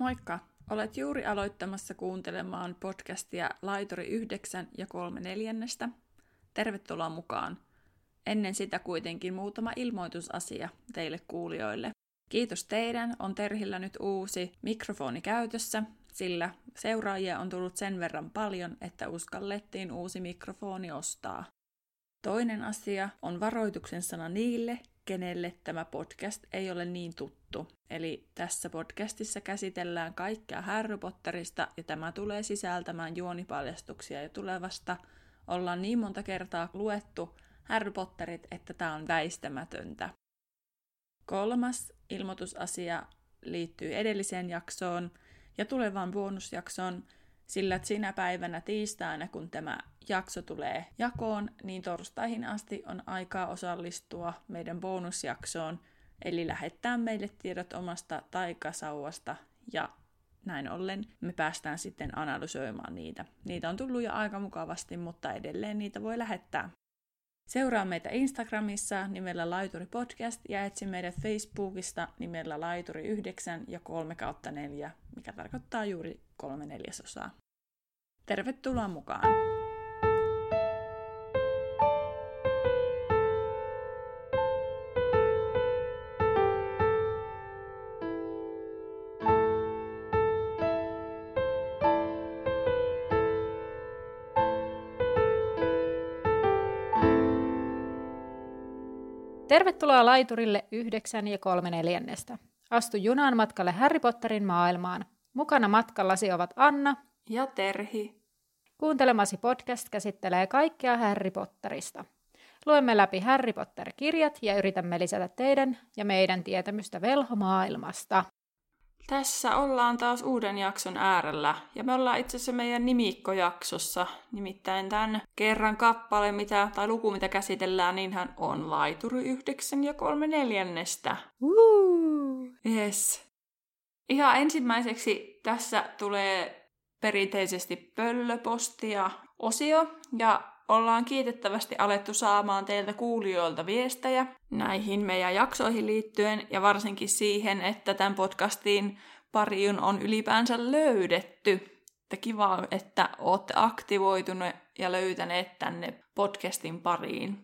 Moikka! Olet juuri aloittamassa kuuntelemaan podcastia Laituri 9 ja 3 neljännestä. Tervetuloa mukaan! Ennen sitä kuitenkin muutama ilmoitusasia teille kuulijoille. Kiitos teidän, on Terhillä nyt uusi mikrofoni käytössä, sillä seuraajia on tullut sen verran paljon, että uskallettiin uusi mikrofoni ostaa. Toinen asia on varoituksen sana niille, kenelle tämä podcast ei ole niin tuttu. Eli tässä podcastissa käsitellään kaikkea Harry Potterista ja tämä tulee sisältämään juonipaljastuksia ja tulevasta. Ollaan niin monta kertaa luettu Harry Potterit, että tämä on väistämätöntä. Kolmas ilmoitusasia liittyy edelliseen jaksoon ja tulevaan bonusjaksoon, sillä sinä päivänä tiistaina, kun tämä jakso tulee jakoon, niin torstaihin asti on aikaa osallistua meidän bonusjaksoon, eli lähettää meille tiedot omasta taikasauvasta ja näin ollen me päästään sitten analysoimaan niitä. Niitä on tullut jo aika mukavasti, mutta edelleen niitä voi lähettää. Seuraa meitä Instagramissa nimellä Laituri Podcast ja etsi meidät Facebookista nimellä Laituri 9 ja 3 kautta 4, mikä tarkoittaa juuri kolme neljäsosaa. Tervetuloa mukaan! Tervetuloa laiturille 9 ja 3 neljännestä. Astu junaan matkalle Harry Potterin maailmaan. Mukana matkallasi ovat Anna ja Terhi. Kuuntelemasi podcast käsittelee kaikkea Harry Potterista. Luemme läpi Harry Potter-kirjat ja yritämme lisätä teidän ja meidän tietämystä velhomaailmasta. Tässä ollaan taas uuden jakson äärellä, ja me ollaan itse asiassa meidän nimikkojaksossa, nimittäin tämän kerran kappale, mitä, tai luku, mitä käsitellään, niin hän on laituri 9 ja 3 neljännestä. Woo! Yes. Ihan ensimmäiseksi tässä tulee perinteisesti pöllöpostia osio, ja ollaan kiitettävästi alettu saamaan teiltä kuulijoilta viestejä näihin meidän jaksoihin liittyen ja varsinkin siihen, että tämän podcastiin pariin on ylipäänsä löydetty. Että kiva, että olette aktivoituneet ja löytäneet tänne podcastin pariin.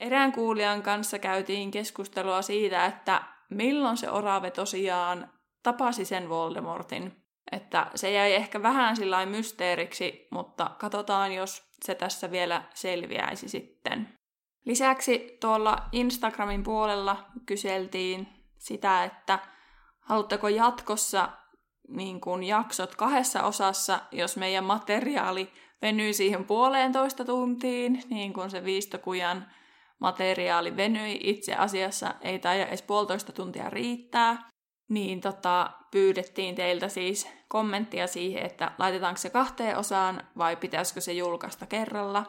Erään kuulijan kanssa käytiin keskustelua siitä, että milloin se orave tosiaan tapasi sen Voldemortin. Että se jäi ehkä vähän sillä mysteeriksi, mutta katsotaan, jos se tässä vielä selviäisi sitten. Lisäksi tuolla Instagramin puolella kyseltiin sitä, että haluatteko jatkossa niin kuin jaksot kahdessa osassa, jos meidän materiaali venyy siihen puoleentoista tuntiin, niin kuin se viistokujan materiaali venyi itse asiassa, ei taida edes puolitoista tuntia riittää, niin tota, pyydettiin teiltä siis kommenttia siihen, että laitetaanko se kahteen osaan vai pitäisikö se julkaista kerralla.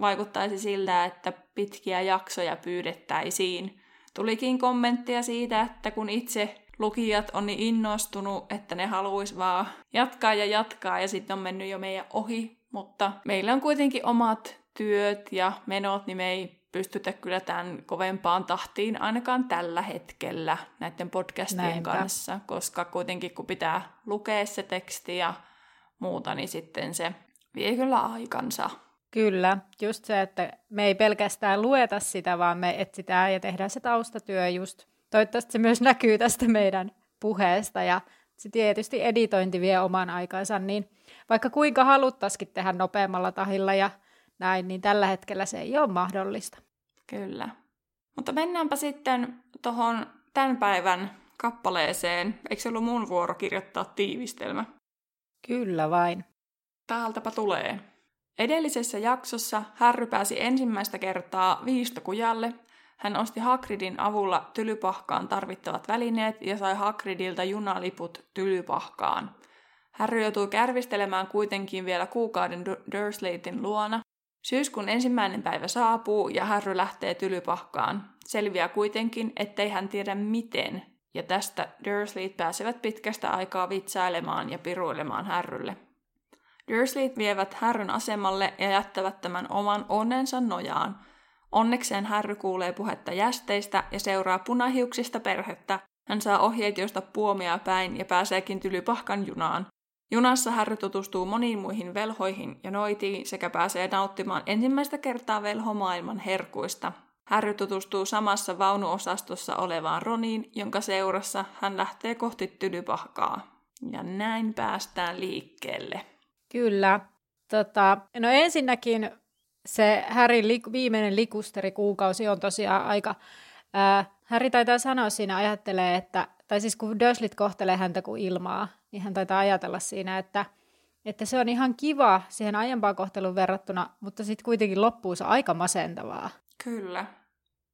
Vaikuttaisi siltä, että pitkiä jaksoja pyydettäisiin. Tulikin kommenttia siitä, että kun itse lukijat on niin innostunut, että ne haluaisi vaan jatkaa ja jatkaa ja sitten on mennyt jo meidän ohi. Mutta meillä on kuitenkin omat työt ja menot, niin me ei pystytä kyllä tämän kovempaan tahtiin ainakaan tällä hetkellä näiden podcastien Näinpä. kanssa, koska kuitenkin kun pitää lukea se teksti ja muuta, niin sitten se vie kyllä aikansa. Kyllä, just se, että me ei pelkästään lueta sitä, vaan me etsitään ja tehdään se taustatyö just. Toivottavasti se myös näkyy tästä meidän puheesta ja se tietysti editointi vie oman aikansa, niin vaikka kuinka haluttaisikin tehdä nopeammalla tahilla ja näin, niin tällä hetkellä se ei ole mahdollista. Kyllä. Mutta mennäänpä sitten tuohon tämän päivän kappaleeseen. Eikö se ollut mun vuoro kirjoittaa tiivistelmä? Kyllä vain. Täältäpä tulee. Edellisessä jaksossa Harry pääsi ensimmäistä kertaa viistokujalle. Hän osti Hagridin avulla tylypahkaan tarvittavat välineet ja sai Hagridilta junaliput tylypahkaan. Harry joutui kärvistelemään kuitenkin vielä kuukauden Dursleytin luona, Syyskuun ensimmäinen päivä saapuu ja Harry lähtee tylypahkaan. Selviää kuitenkin, ettei hän tiedä miten, ja tästä Dursleyt pääsevät pitkästä aikaa vitsailemaan ja piruilemaan Harrylle. Dursleyt vievät Harryn asemalle ja jättävät tämän oman onnensa nojaan. Onnekseen Harry kuulee puhetta jästeistä ja seuraa punahiuksista perhettä, Hän saa ohjeet josta puomia päin ja pääseekin tylypahkan junaan. Junassa Harry tutustuu moniin muihin velhoihin ja noitiin sekä pääsee nauttimaan ensimmäistä kertaa velhomaailman herkuista. Harry tutustuu samassa vaunuosastossa olevaan Roniin, jonka seurassa hän lähtee kohti tylypahkaa. Ja näin päästään liikkeelle. Kyllä. Tota, no ensinnäkin se Härin li- viimeinen likusterikuukausi on tosiaan aika... Ää, Harry taitaa sanoa siinä, ajattelee, että, tai siis kun Dursleyt kohtelee häntä kuin ilmaa, niin hän taitaa ajatella siinä, että, että se on ihan kiva siihen aiempaan kohteluun verrattuna, mutta sitten kuitenkin loppuu se aika masentavaa. Kyllä.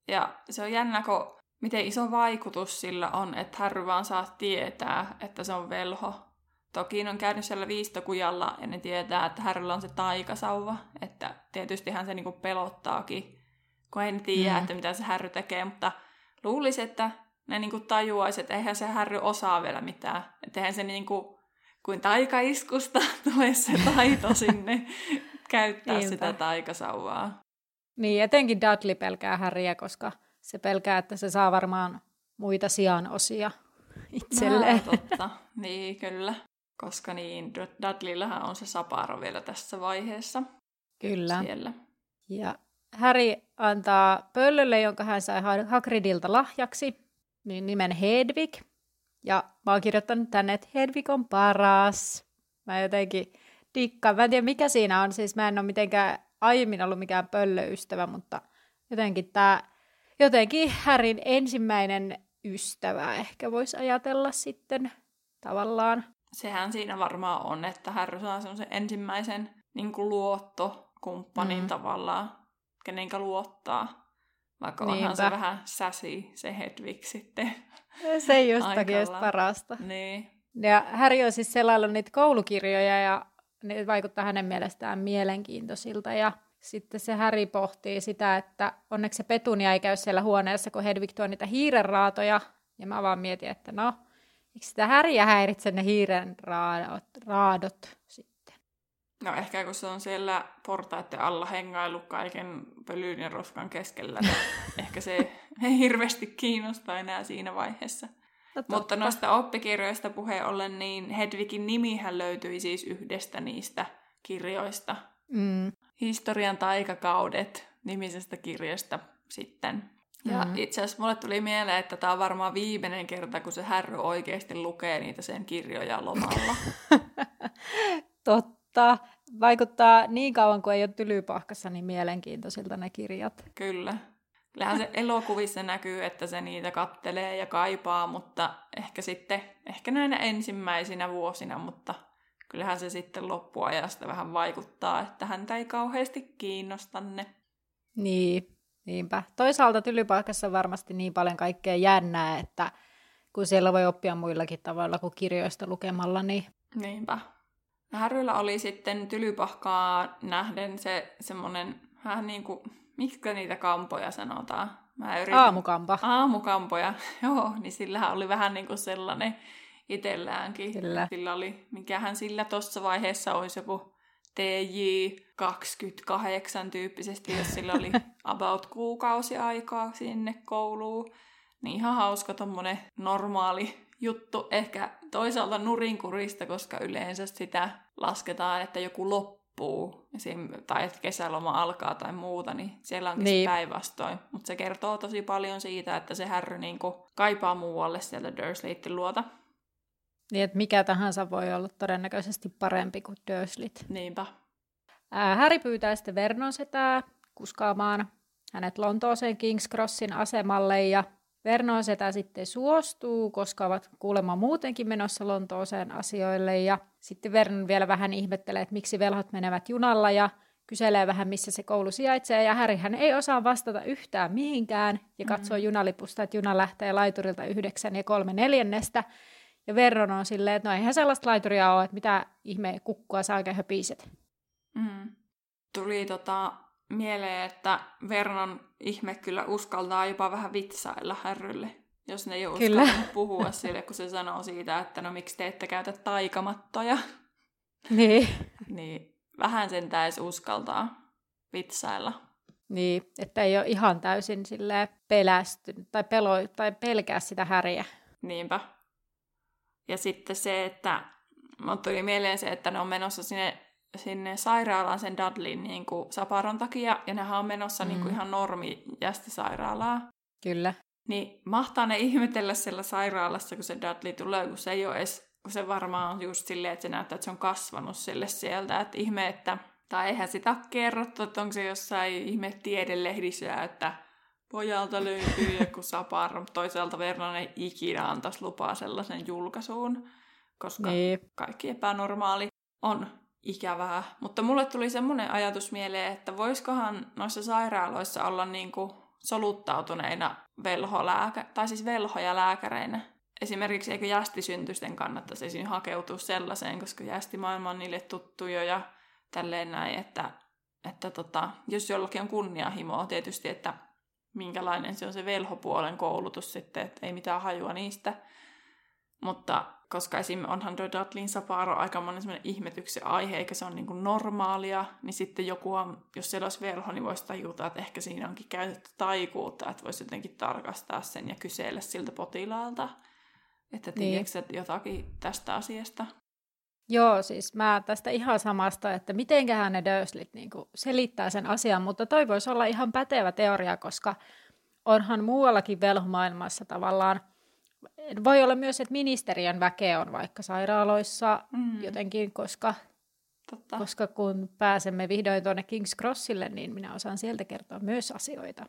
Ja se on jännä, kun miten iso vaikutus sillä on, että Harry vaan saa tietää, että se on velho. Toki on käynyt siellä viistokujalla ja ne tietää, että Harrylla on se taikasauva. Että tietystihän se niinku pelottaakin, kun ei ne tiedä, mm. että mitä se Harry tekee. Mutta luulisi, että ne niinku tajuaisi, että eihän se Harry osaa vielä mitään. Että eihän se niinku, kuin taikaiskusta tulee se taito sinne käyttää Niinpä. sitä taikasauvaa. Niin, etenkin Dudley pelkää Harryä, koska se pelkää, että se saa varmaan muita sijaan osia itselleen. No, totta, niin kyllä. Koska niin, Dudleyllähän on se saparo vielä tässä vaiheessa. Kyllä. Siellä. Ja Harry antaa pöllölle, jonka hän sai Hagridilta lahjaksi, niin nimen Hedvig. Ja mä oon kirjoittanut tänne, että Hedvig on paras. Mä jotenkin dikkaan. Mä en tiedä, mikä siinä on. Siis mä en ole mitenkään aiemmin ollut mikään pöllöystävä, mutta jotenkin tämä jotenkin Härin ensimmäinen ystävä ehkä voisi ajatella sitten tavallaan. Sehän siinä varmaan on, että Harry saa sen ensimmäisen niin kuin luottokumppanin mm. tavallaan, kenenkä luottaa. Vaikka Niinpä. onhan se vähän säsi, se Hedwig sitten. Se ei jostakin just parasta. Niin. Ja Harry on siis selaillut niitä koulukirjoja ja ne vaikuttaa hänen mielestään mielenkiintoisilta. Ja sitten se Häri pohtii sitä, että onneksi se Petunia ei käy siellä huoneessa, kun Hedvig tuo niitä hiirenraatoja. Ja mä vaan mietin, että no, miksi sitä Häriä häiritse ne hiirenraadot raadot sitten? No ehkä kun se on siellä portaiden alla hengailu kaiken pölyyn ja roskan keskellä, niin ehkä se ei hirveästi kiinnosta enää siinä vaiheessa. No, Mutta noista oppikirjoista puheen ollen, niin Hedvigin nimihän löytyi siis yhdestä niistä kirjoista. Mm. Historian taikakaudet nimisestä kirjasta sitten. Ja mm. itse asiassa mulle tuli mieleen, että tämä on varmaan viimeinen kerta, kun se härry oikeasti lukee niitä sen kirjoja lomalla. Totta. Vaikuttaa niin kauan, kuin ei ole tylypahkassa, niin mielenkiintoisilta ne kirjat. Kyllä. Kyllähän se elokuvissa näkyy, että se niitä kattelee ja kaipaa, mutta ehkä sitten, ehkä näinä ensimmäisinä vuosina, mutta kyllähän se sitten loppuajasta vähän vaikuttaa, että häntä ei kauheasti kiinnosta ne. Niin, niinpä. Toisaalta tylypaikassa on varmasti niin paljon kaikkea jännää, että kun siellä voi oppia muillakin tavoilla kuin kirjoista lukemalla, niin... Niinpä. Härryllä oli sitten tylypahkaa nähden se semmoinen vähän niin kuin Mitkä niitä kampoja sanotaan? Mä yritin... Aamukampa. Aamukampoja, joo, niin sillähän oli vähän niin kuin sellainen itselläänkin. Kyllä. Sillä oli, mikähän sillä tuossa vaiheessa olisi joku TJ28 tyyppisesti, jos sillä oli about kuukausi aikaa sinne kouluun. Niin ihan hauska tommonen normaali juttu. Ehkä toisaalta nurinkurista, koska yleensä sitä lasketaan, että joku loppu loppuu, tai että kesäloma alkaa tai muuta, niin siellä onkin niin. päinvastoin. Mutta se kertoo tosi paljon siitä, että se härry niin kaipaa muualle sieltä Dursleytin luota. Niin, että mikä tahansa voi olla todennäköisesti parempi kuin Dursleyt. Niinpä. Ää, Harry pyytää sitten Vernon setää kuskaamaan hänet Lontooseen King's Crossin asemalle ja Vernon setä sitten suostuu, koska ovat kuulemma muutenkin menossa Lontooseen asioille ja sitten Vernon vielä vähän ihmettelee, että miksi velhot menevät junalla ja kyselee vähän, missä se koulu sijaitsee, ja Härihän ei osaa vastata yhtään mihinkään, ja katsoo mm-hmm. junalipusta, että juna lähtee laiturilta yhdeksän ja kolme neljännestä, ja Vernon on silleen, että no eihän sellaista laituria ole, että mitä ihme kukkua saa oikein höpiset. Mm. Tuli tota, mieleen, että Vernon ihme kyllä uskaltaa jopa vähän vitsailla Härrylle, jos ne ei ole kyllä. puhua sille, kun se sanoo siitä, että no miksi te ette käytä taikamattoja. Niin. niin vähän sen täisi uskaltaa vitsailla. Niin, että ei ole ihan täysin pelästynyt tai, pelo, tai pelkää sitä häriä. Niinpä. Ja sitten se, että Mut tuli mieleen se, että ne on menossa sinne, sinne sairaalaan sen Dudleyn niin kuin saparon takia, ja nehän on menossa mm. niin kuin ihan normi sairaalaa. Kyllä. Niin mahtaa ne ihmetellä siellä sairaalassa, kun se Dudley tulee, kun se ei ole edes, kun se varmaan on just silleen, että se näyttää, että se on kasvanut sille sieltä. Että ihme, että, tai eihän sitä kerrottu, että onko se jossain ihme tiedelehdissä, että pojalta löytyy joku saparo, mutta toisaalta verran ei ikinä antaisi lupaa sellaisen julkaisuun koska niin. kaikki epänormaali on ikävää. Mutta mulle tuli semmoinen ajatus mieleen, että voisikohan noissa sairaaloissa olla niin kuin soluttautuneina velholääkä, tai siis velhoja lääkäreinä. Esimerkiksi eikö jästisyntysten kannattaisi esiin hakeutua sellaiseen, koska jästimaailma on niille tuttu jo ja tälleen näin, että, että tota, jos jollakin on kunnianhimoa tietysti, että minkälainen se on se velhopuolen koulutus sitten, että ei mitään hajua niistä. Mutta koska esim. onhan The Dudleyn Saparo aika monen semmoinen ihmetyksen aihe, eikä se ole niin kuin normaalia, niin sitten joku on, jos siellä olisi velho, niin voisi tajuta, että ehkä siinä onkin käytetty taikuutta, että voisi jotenkin tarkastaa sen ja kysellä siltä potilaalta, että niin. tiedätkö jotakin tästä asiasta. Joo, siis mä tästä ihan samasta, että mitenköhän ne Durslit niin selittää sen asian, mutta toi voisi olla ihan pätevä teoria, koska onhan muuallakin velhomaailmassa tavallaan – voi olla myös, että ministeriön väkeä on vaikka sairaaloissa mm. jotenkin, koska, Totta. koska kun pääsemme vihdoin tuonne King's Crossille, niin minä osaan sieltä kertoa myös asioita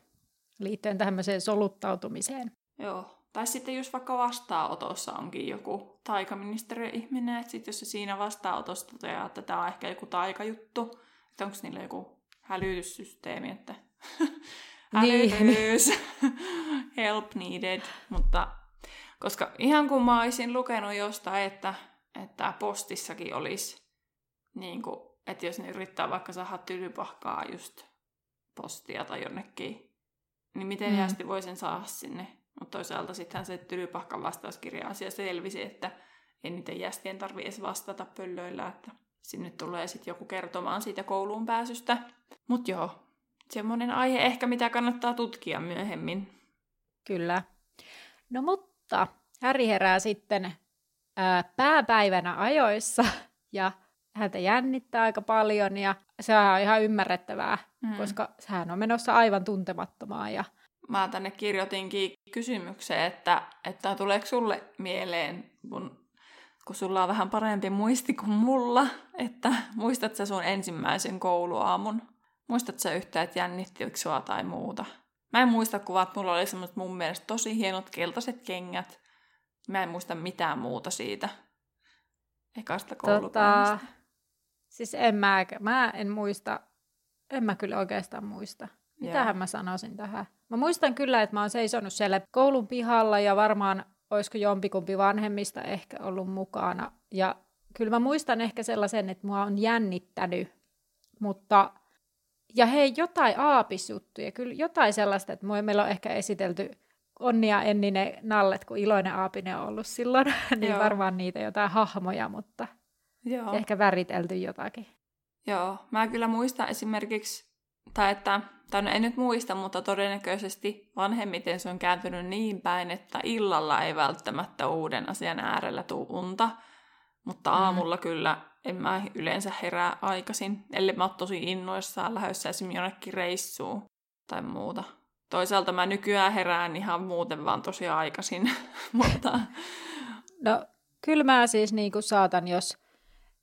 liittyen tämmöiseen soluttautumiseen. Joo, tai sitten just vaikka vastaanotossa onkin joku taikaministeriön ihminen, että sitten jos se siinä vastaanotossa toteaa, että tämä on ehkä joku taikajuttu, että onko niillä joku hälytyssysteemi, että niin. hälytys, help needed, mutta koska ihan kun mä olisin lukenut jostain, että, että postissakin olisi, niin kuin, että jos ne yrittää vaikka saada tylypahkaa just postia tai jonnekin, niin miten mm. jästi voi sen saada sinne. Mutta toisaalta sittenhän se tylypahkan vastauskirja-asia selvisi, että ei niiden jästien tarvi edes vastata pöllöillä, että sinne tulee sitten joku kertomaan siitä kouluun pääsystä. Mutta joo, semmoinen aihe ehkä, mitä kannattaa tutkia myöhemmin. Kyllä. No mutta mutta Häri herää sitten ää, pääpäivänä ajoissa ja häntä jännittää aika paljon ja se on ihan ymmärrettävää, mm. koska hän on menossa aivan tuntemattomaan. Ja... Mä tänne kirjoitinkin kysymykseen, että, että tuleeko sulle mieleen, kun, kun sulla on vähän parempi muisti kuin mulla, että muistat sä sun ensimmäisen kouluaamun? Muistat sä yhtään, että jännittikö sua tai muuta? Mä en muista kuvat, mulla oli semmoiset mun mielestä tosi hienot keltaiset kengät. Mä en muista mitään muuta siitä ekasta koulupäivästä. Tota, siis en mä, mä en muista, en mä kyllä oikeastaan muista. Mitähän Joo. mä sanoisin tähän? Mä muistan kyllä, että mä oon seisonut siellä koulun pihalla ja varmaan olisiko jompikumpi vanhemmista ehkä ollut mukana. Ja kyllä mä muistan ehkä sellaisen, että mua on jännittänyt, mutta ja hei, jotain aapisjuttuja, kyllä jotain sellaista, että meillä on ehkä esitelty Onnia Enninen Nallet, kun Iloinen Aapinen on ollut silloin, niin Joo. varmaan niitä jotain hahmoja, mutta Joo. ehkä väritelty jotakin. Joo, mä kyllä muistan esimerkiksi, tai että, tai no en nyt muista, mutta todennäköisesti vanhemmiten se on kääntynyt niin päin, että illalla ei välttämättä uuden asian äärellä tuu unta, mutta mm. aamulla mm. kyllä en mä yleensä herää aikaisin, ellei mä oon tosi innoissaan lähdössä esimerkiksi jonnekin reissuun tai muuta. Toisaalta mä nykyään herään ihan muuten vaan tosi aikaisin, mutta... No, kyllä mä siis niin kuin saatan, jos,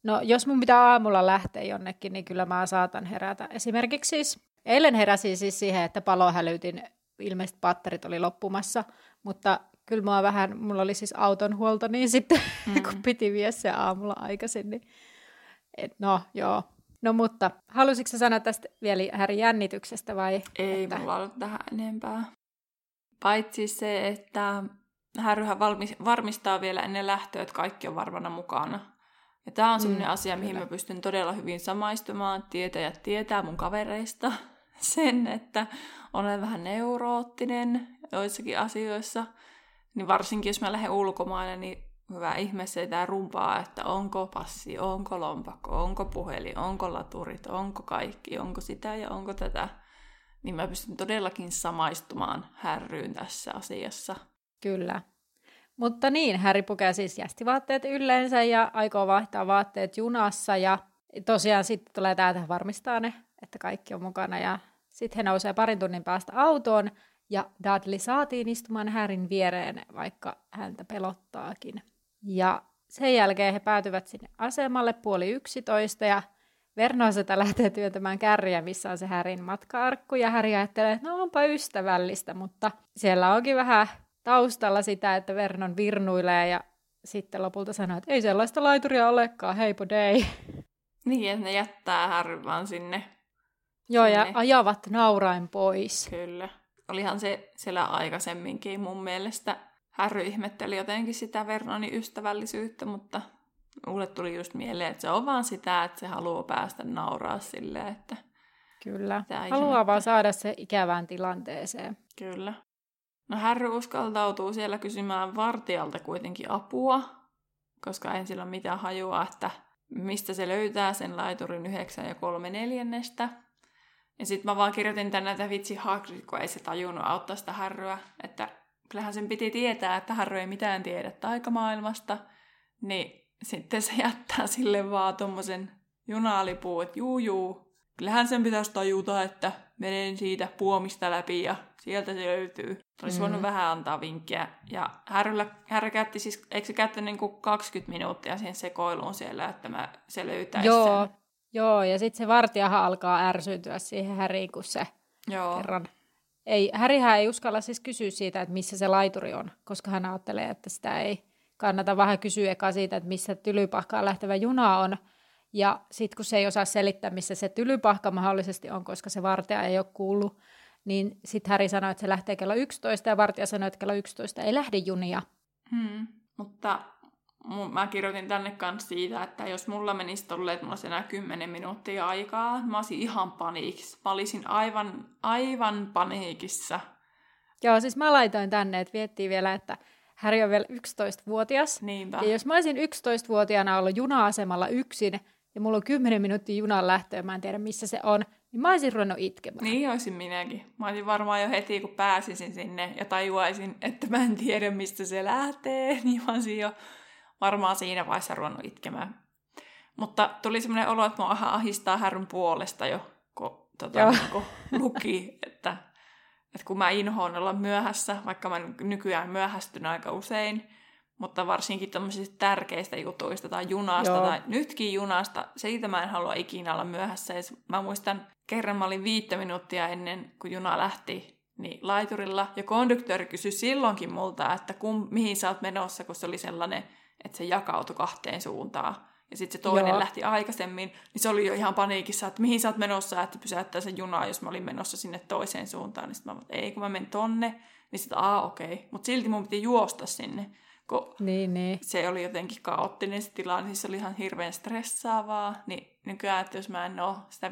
no, jos mun pitää aamulla lähteä jonnekin, niin kyllä mä saatan herätä. Esimerkiksi siis, eilen heräsin siis siihen, että palohälytin, ilmeisesti patterit oli loppumassa, mutta kyllä vähän, mulla oli siis auton huolto, niin sitten mm. kun piti vie se aamulla aikaisin, niin et no, joo. No mutta, halusitko sanoa tästä vielä Häri jännityksestä vai? Ei että... mulla ollut tähän enempää. Paitsi se, että Härryhän valmis, varmistaa vielä ennen lähtöä, että kaikki on varmana mukana. Ja tämä on sellainen mm, asia, mihin kyllä. mä pystyn todella hyvin samaistumaan. Tietäjät tietää mun kavereista sen, että olen vähän neuroottinen joissakin asioissa. Niin varsinkin, jos mä lähden ulkomaille, niin hyvä ihme sitä rumpaa, että onko passi, onko lompakko, onko puhelin, onko laturit, onko kaikki, onko sitä ja onko tätä. Niin mä pystyn todellakin samaistumaan härryyn tässä asiassa. Kyllä. Mutta niin, Harry pukee siis jästivaatteet ylleensä ja aikoo vaihtaa vaatteet junassa ja tosiaan sitten tulee täältä varmistaa ne, että kaikki on mukana ja sitten he nousee parin tunnin päästä autoon ja Dudley saatiin istumaan Härin viereen, vaikka häntä pelottaakin. Ja sen jälkeen he päätyvät sinne asemalle puoli yksitoista ja Vernoiselta lähtee työntämään kärriä, missä on se Härin matka-arkku, ja Häri ajattelee, että no onpa ystävällistä, mutta siellä onkin vähän taustalla sitä, että Vernon virnuilee ja sitten lopulta sanoo, että ei sellaista laituria olekaan, heipo dei. Niin, että ne jättää Harry vaan sinne. Joo, sinne. ja ajavat naurain pois. Kyllä. Olihan se siellä aikaisemminkin mun mielestä. Harry ihmetteli jotenkin sitä Vernonin ystävällisyyttä, mutta mulle tuli just mieleen, että se on vaan sitä, että se haluaa päästä nauraa silleen, että... Kyllä, haluaa vaan saada se ikävään tilanteeseen. Kyllä. No Harry uskaltautuu siellä kysymään vartijalta kuitenkin apua, koska en sillä ole mitään hajua, että mistä se löytää sen laiturin 9 ja 3 neljännestä. Ja sitten mä vaan kirjoitin tänne, että vitsi Hagrid, kun ei se tajunnut auttaa sitä Harryä, että kyllähän sen piti tietää, että Harry ei mitään tiedä taikamaailmasta, niin sitten se jättää sille vaan tuommoisen junalipuun, että juu juu, kyllähän sen pitäisi tajuta, että menen siitä puomista läpi ja sieltä se löytyy. Olisi mm. voinut vähän antaa vinkkiä. Ja Härryllä, Härry käytti siis, eikö se käyttänyt niin kuin 20 minuuttia siihen sekoiluun siellä, että mä, se löytäisi Joo, sen. Joo, ja sitten se vartijahan alkaa ärsyyntyä siihen Häriin, kun se Joo. kerran... Ei, Härihän ei uskalla siis kysyä siitä, että missä se laituri on, koska hän ajattelee, että sitä ei kannata vähän kysyä eka siitä, että missä tylypahkaan lähtevä juna on. Ja sitten kun se ei osaa selittää, missä se tylypahka mahdollisesti on, koska se vartija ei ole kuullut, niin sitten Häri sanoi, että se lähtee kello 11 ja vartija sanoi, että kello 11 ei lähde junia. Hmm. Mutta mä kirjoitin tänne kanssa siitä, että jos mulla menisi tolleen, että mulla olisi enää 10 minuuttia aikaa, mä olisin ihan paniikissa. Mä olisin aivan, aivan paniikissa. Joo, siis mä laitoin tänne, että viettiin vielä, että Häri on vielä 11-vuotias. Niinpä. Ja jos mä olisin 11-vuotiaana ollut juna-asemalla yksin, ja mulla on 10 minuuttia junan lähtöä, mä en tiedä missä se on, niin mä olisin ruvennut itkemään. Niin olisin minäkin. Mä olisin varmaan jo heti, kun pääsisin sinne ja tajuaisin, että mä en tiedä, mistä se lähtee, niin mä olisin jo varmaan siinä vaiheessa ruvennut itkemään. Mutta tuli semmoinen olo, että mua ahistaa härryn puolesta jo, kun, tota, niin kun luki, että että kun mä inhoon olla myöhässä, vaikka mä nykyään myöhästyn aika usein, mutta varsinkin tämmöisistä tärkeistä jutuista tai junasta Joo. tai nytkin junasta, siitä mä en halua ikinä olla myöhässä. Ja mä muistan, kerran mä olin viittä minuuttia ennen kuin juna lähti niin laiturilla, ja konduktööri kysyi silloinkin multa, että kun, mihin sä oot menossa, kun se oli sellainen, että se jakautui kahteen suuntaan ja sitten se toinen Joo. lähti aikaisemmin, niin se oli jo ihan paniikissa, että mihin sä oot menossa, että pysäyttää sen junaa, jos mä olin menossa sinne toiseen suuntaan. Niin sitten mä ei, kun mä menen tonne, niin sitten aa okei. Okay. Mutta silti mun piti juosta sinne, kun niin, niin. se oli jotenkin kaoottinen se tilanne, niin se oli ihan hirveän stressaavaa. Niin nykyään, että jos mä en ole sitä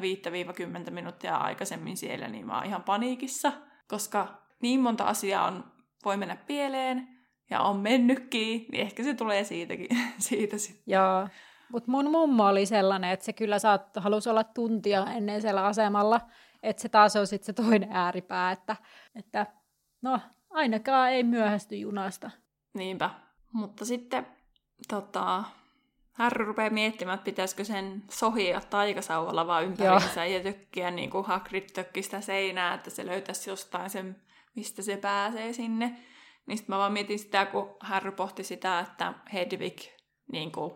5-10 minuuttia aikaisemmin siellä, niin mä oon ihan paniikissa, koska niin monta asiaa on, voi mennä pieleen, ja on mennytkin, niin ehkä se tulee siitäkin, siitä sitten. Joo. Mutta mun mummo oli sellainen, että se kyllä saat, halusi olla tuntia ennen siellä asemalla, että se taas on sitten se toinen ääripää, että, että no ainakaan ei myöhästy junasta. Niinpä. Mutta sitten tota, Harry rupeaa miettimään, että pitäisikö sen sohia taikasauvalla vaan ympäriinsä ja tökkiä niin kuin Hagrid tökki sitä seinää, että se löytäisi jostain sen, mistä se pääsee sinne. Niin sitten mä vaan mietin sitä, kun Harry pohti sitä, että Hedwig niin kuin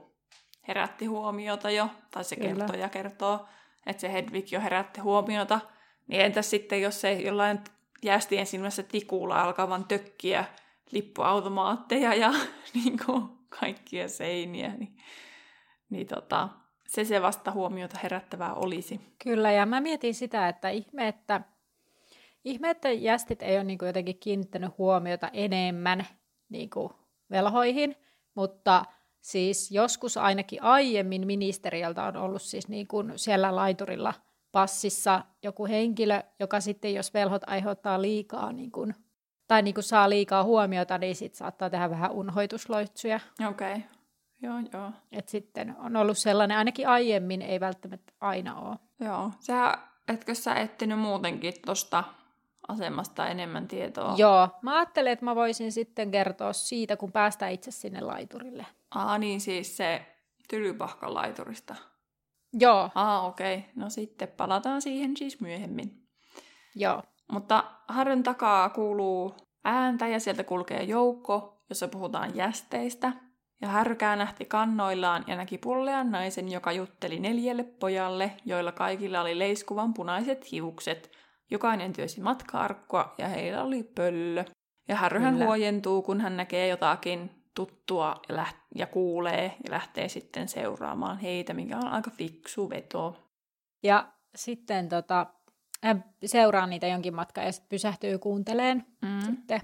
herätti huomiota jo, tai se Kyllä. kertoja kertoo, että se Hedwig jo herätti huomiota, niin entäs sitten, jos se jollain jäästien silmässä tikulla alkavan tökkiä lippuautomaatteja ja niin kuin, kaikkia seiniä, niin, niin tota, se se vasta huomiota herättävää olisi. Kyllä, ja mä mietin sitä, että ihme, että, ihme, että jästit ei ole niin kuin jotenkin kiinnittänyt huomiota enemmän niin kuin velhoihin, mutta Siis joskus ainakin aiemmin ministeriöltä on ollut siis niin kuin siellä laiturilla passissa joku henkilö, joka sitten jos velhot aiheuttaa liikaa niin kuin, tai niin kuin saa liikaa huomiota, niin sitten saattaa tehdä vähän unhoitusloitsuja. Okei, okay. joo joo. Et sitten on ollut sellainen, ainakin aiemmin ei välttämättä aina ole. Joo, sä, etkö sä etsinyt muutenkin tuosta asemasta enemmän tietoa. Joo, mä ajattelin, että mä voisin sitten kertoa siitä, kun päästään itse sinne laiturille. Aa, niin siis se tylypahkan laiturista. Joo, Aa, okei. Okay. No sitten palataan siihen siis myöhemmin. joo. Mutta harryn takaa kuuluu ääntä ja sieltä kulkee joukko, jossa puhutaan jästeistä. Ja härkää nähti kannoillaan ja näki pullean naisen, joka jutteli neljälle pojalle, joilla kaikilla oli leiskuvan punaiset hiukset. Jokainen työsi matka-arkkua ja heillä oli pöllö. Ja härryhän Kyllä. huojentuu, kun hän näkee jotakin tuttua ja, läht- ja kuulee ja lähtee sitten seuraamaan heitä, mikä on aika fiksu veto. Ja sitten tota, hän seuraa niitä jonkin matkaa ja sitten pysähtyy kuunteleen Mm. sitten.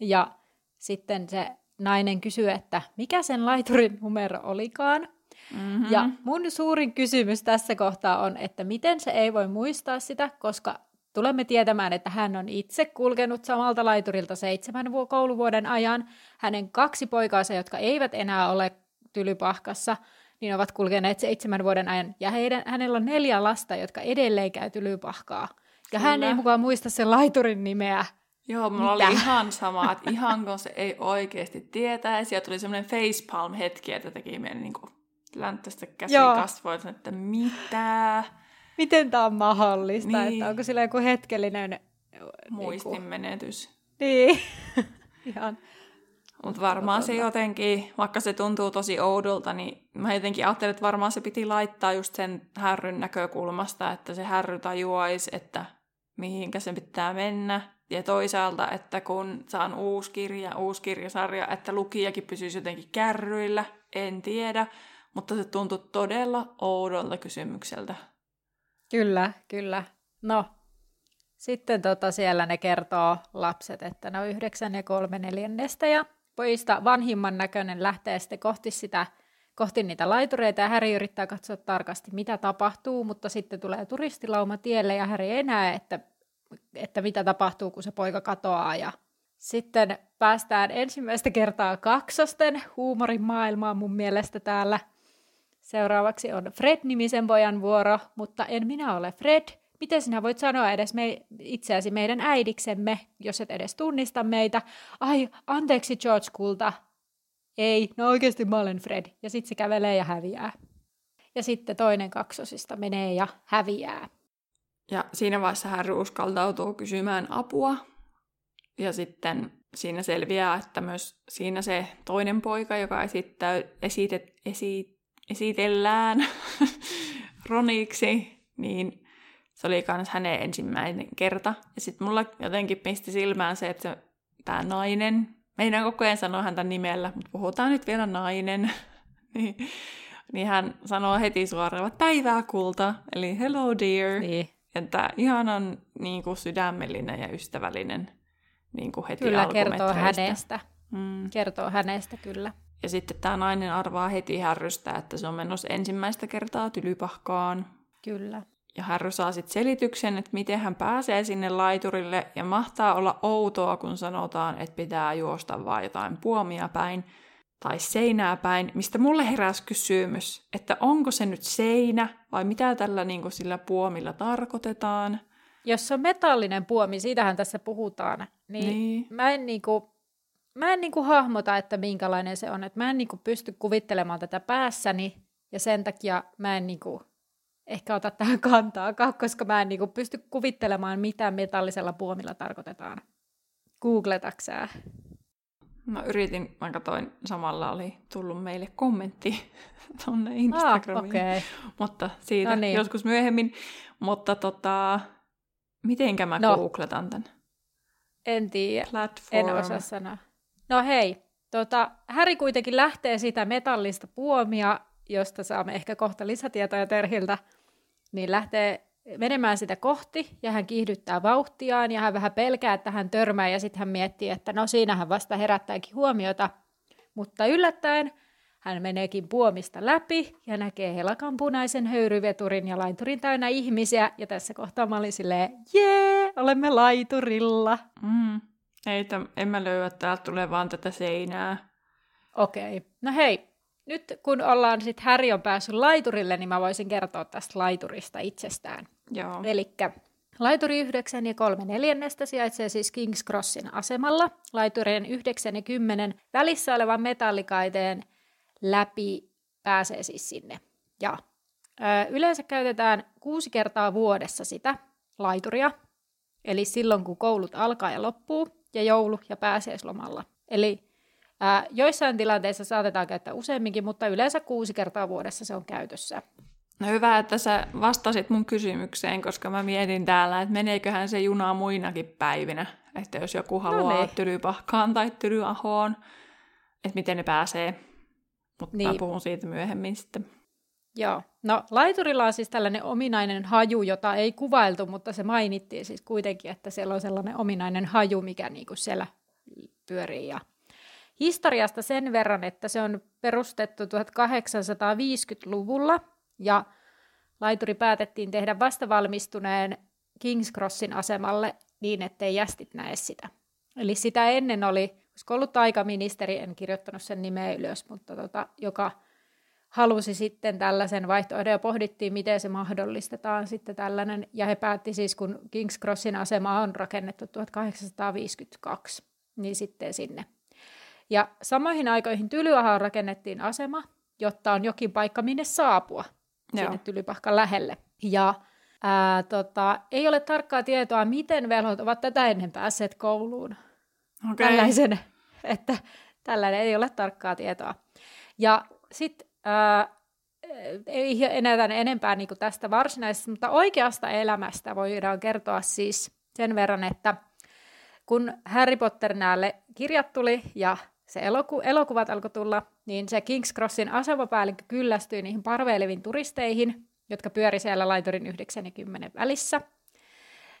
Ja sitten se nainen kysyy, että mikä sen laiturin numero olikaan. Mm-hmm. Ja mun suurin kysymys tässä kohtaa on, että miten se ei voi muistaa sitä, koska tulemme tietämään, että hän on itse kulkenut samalta laiturilta seitsemän vu- kouluvuoden ajan. Hänen kaksi poikaansa, jotka eivät enää ole tylypahkassa, niin ovat kulkeneet seitsemän vuoden ajan. Ja heidän, hänellä on neljä lasta, jotka edelleen käy tylypahkaa. Ja hän Kyllä. ei mukaan muista sen laiturin nimeä. Joo, mulla Mitä? oli ihan sama, että ihan kun se ei oikeasti tietäisi. Ja tuli semmoinen facepalm-hetki, että teki mieli niin länttästä käsi kasvoilta, että mitä Miten tämä on mahdollista? Niin. Että onko sillä joku hetkellinen... muistinmenetys. Niin. Ihan. Mutta varmaan se jotenkin, vaikka se tuntuu tosi oudolta, niin mä jotenkin ajattelin, että varmaan se piti laittaa just sen härryn näkökulmasta, että se härry tajuaisi, että mihinkä se pitää mennä. Ja toisaalta, että kun saan uusi kirja, uusi kirjasarja, että lukijakin pysyisi jotenkin kärryillä, en tiedä. Mutta se tuntui todella oudolta kysymykseltä. Kyllä, kyllä. No, sitten tota siellä ne kertoo lapset, että ne on yhdeksän ja kolme neljännestä ja pojista vanhimman näköinen lähtee sitten kohti sitä kohti niitä laitureita ja Häri yrittää katsoa tarkasti, mitä tapahtuu, mutta sitten tulee turistilauma tielle ja Häri ei näe, että, että mitä tapahtuu, kun se poika katoaa. Ja sitten päästään ensimmäistä kertaa kaksosten huumorin maailmaan mun mielestä täällä. Seuraavaksi on Fred-nimisen pojan vuoro, mutta en minä ole Fred. Miten sinä voit sanoa edes me, itseäsi meidän äidiksemme, jos et edes tunnista meitä? Ai, anteeksi George Kulta. Ei, no oikeasti mä olen Fred. Ja sitten se kävelee ja häviää. Ja sitten toinen kaksosista menee ja häviää. Ja siinä vaiheessa Harry uskaltautuu kysymään apua. Ja sitten siinä selviää, että myös siinä se toinen poika, joka esittää, esitet, esi, esitellään Roniksi, niin se oli myös hänen ensimmäinen kerta. Ja sitten mulla jotenkin pisti silmään se, että tämä nainen, meidän koko ajan sanoa häntä nimellä, mutta puhutaan nyt vielä nainen, niin, niin hän sanoo heti suoraan, että päivää kulta, eli hello dear. Niin. Että ihanan niin kuin sydämellinen ja ystävällinen niin kuin heti Kyllä kertoo hänestä. Mm. Kertoo hänestä kyllä. Ja sitten tämä nainen arvaa heti Härrystä, että se on menossa ensimmäistä kertaa tylypahkaan. Kyllä. Ja Härry saa sitten selityksen, että miten hän pääsee sinne laiturille. Ja mahtaa olla outoa, kun sanotaan, että pitää juosta vaan jotain puomia päin tai seinää päin, mistä mulle heräsi kysymys, että onko se nyt seinä vai mitä tällä niin kuin sillä puomilla tarkoitetaan. Jos se on metallinen puomi, siitähän tässä puhutaan, niin, Niin. niin. mä en, niinku, mä en niinku hahmota, että minkälainen se on. Et mä en niinku pysty kuvittelemaan tätä päässäni, ja sen takia mä en niinku ehkä ota tähän kantaakaan, koska mä en niinku pysty kuvittelemaan, mitä metallisella puomilla tarkoitetaan. Googletaksää? Mä yritin, mä katsoin, samalla oli tullut meille kommentti tonne Ah, Instagramiin, okei. mutta siitä No niin. joskus myöhemmin. Mutta tota, mitenkä mä No. googletan tän? En tiedä. Platform. En osaa sanoa. No hei, tota, Häri kuitenkin lähtee sitä metallista puomia, josta saamme ehkä kohta lisätietoja Terhiltä, niin lähtee menemään sitä kohti ja hän kiihdyttää vauhtiaan ja hän vähän pelkää, että hän törmää ja sitten hän miettii, että no siinähän vasta herättääkin huomiota. Mutta yllättäen hän meneekin puomista läpi ja näkee helakan punaisen höyryveturin ja laiturin täynnä ihmisiä. Ja tässä kohtaa mä olin silleen, jee, olemme laiturilla. Mm. Ei, täm, en mä löyä, täältä tulee vaan tätä seinää. Okei. No hei, nyt kun ollaan sitten Häri on päässyt laiturille, niin mä voisin kertoa tästä laiturista itsestään. Joo. Eli Laituri 9 ja 3 neljännestä sijaitsee siis Kings Crossin asemalla. Laiturien 9 ja 10 välissä olevan metallikaiteen läpi pääsee siis sinne. Ja ö, yleensä käytetään kuusi kertaa vuodessa sitä laituria, eli silloin kun koulut alkaa ja loppuu, ja joulu- ja pääsiäislomalla. Eli ää, joissain tilanteissa saatetaan käyttää useamminkin, mutta yleensä kuusi kertaa vuodessa se on käytössä. No hyvä, että sä vastasit mun kysymykseen, koska mä mietin täällä, että meneeköhän se juna muinakin päivinä. Että jos joku haluaa no niin. Tylypahkaan tai Tylyahoon, että miten ne pääsee. Mutta niin. puhun siitä myöhemmin sitten. Joo. No laiturilla on siis tällainen ominainen haju, jota ei kuvailtu, mutta se mainittiin siis kuitenkin, että siellä on sellainen ominainen haju, mikä niinku siellä pyörii. Ja historiasta sen verran, että se on perustettu 1850-luvulla ja laituri päätettiin tehdä vastavalmistuneen Kings Crossin asemalle niin, ettei jästit näe sitä. Eli sitä ennen oli, olisiko ollut taikaministeri, en kirjoittanut sen nimeä ylös, mutta tota, joka halusi sitten tällaisen vaihtoehdon ja pohdittiin, miten se mahdollistetaan sitten tällainen. Ja he päätti siis, kun Kings Crossin asema on rakennettu 1852, niin sitten sinne. Ja samoihin aikoihin Tylyahaan rakennettiin asema, jotta on jokin paikka, minne saapua Joo. sinne Tylypahkan lähelle. Ja ää, tota, ei ole tarkkaa tietoa, miten velhot ovat tätä ennen päässeet kouluun. Okay. Tällaisen, että tällainen ei ole tarkkaa tietoa. Ja sitten ei enää enempää niin kuin tästä varsinaisesta, mutta oikeasta elämästä voidaan kertoa siis sen verran, että kun Harry Potter näälle kirjat tuli ja se eloku- elokuvat alkoi tulla, niin se King's Crossin asemapäällikkö kyllästyi niihin parveileviin turisteihin, jotka pyöri siellä laiturin 90 välissä –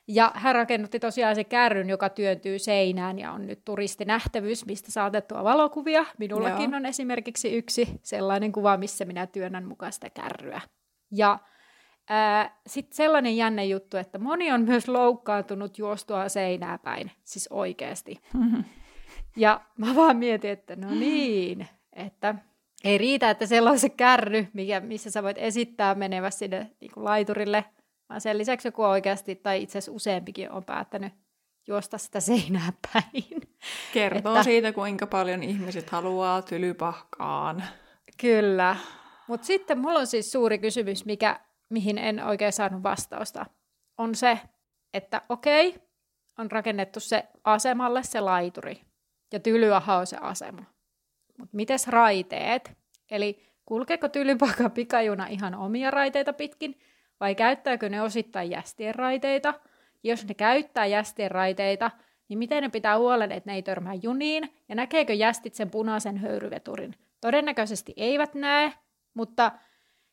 ja hän rakennutti tosiaan se kärryn, joka työntyy seinään ja on nyt turistinähtävyys, mistä saatettua valokuvia. Minullakin Joo. on esimerkiksi yksi sellainen kuva, missä minä työnnän mukaan sitä kärryä. Ja sitten sellainen jänne juttu, että moni on myös loukkaantunut juostua seinää päin, siis oikeasti. Mm-hmm. Ja mä vaan mietin, että no niin, että ei riitä, että siellä on se kärry, mikä, missä sä voit esittää menevä sinne niin laiturille vaan sen lisäksi joku oikeasti, tai itse asiassa useampikin on päättänyt juosta sitä seinää päin. Kertoo että... siitä, kuinka paljon ihmiset haluaa tylypahkaan. Kyllä. Mutta sitten mulla on siis suuri kysymys, mikä, mihin en oikein saanut vastausta. On se, että okei, on rakennettu se asemalle se laituri. Ja tylyaha on se asema. Mutta mites raiteet? Eli kulkeeko tylypahkan pikajuna ihan omia raiteita pitkin? Vai käyttääkö ne osittain jästien raiteita? Jos ne käyttää jästien raiteita, niin miten ne pitää huolen, että ne ei törmää juniin, ja näkeekö jästit sen punaisen höyryveturin? Todennäköisesti eivät näe, mutta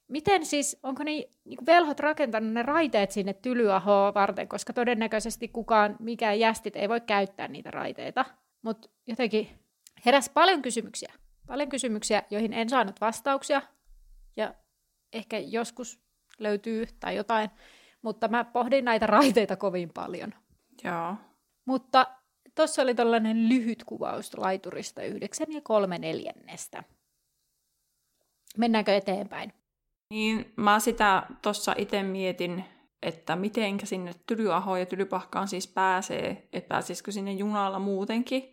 miten siis, onko ne niin velhot rakentanut ne raiteet sinne tylyahoa varten, koska todennäköisesti kukaan, mikään jästit ei voi käyttää niitä raiteita. Mutta jotenkin heräsi paljon kysymyksiä. Paljon kysymyksiä, joihin en saanut vastauksia. Ja ehkä joskus löytyy tai jotain, mutta mä pohdin näitä raiteita kovin paljon. Joo. Mutta tuossa oli tällainen lyhyt kuvaus laiturista yhdeksän ja kolme neljännestä. Mennäänkö eteenpäin? Niin, mä sitä tuossa itse mietin, että miten sinne Tylyahoon ja Tylypahkaan siis pääsee, että pääsisikö sinne junalla muutenkin.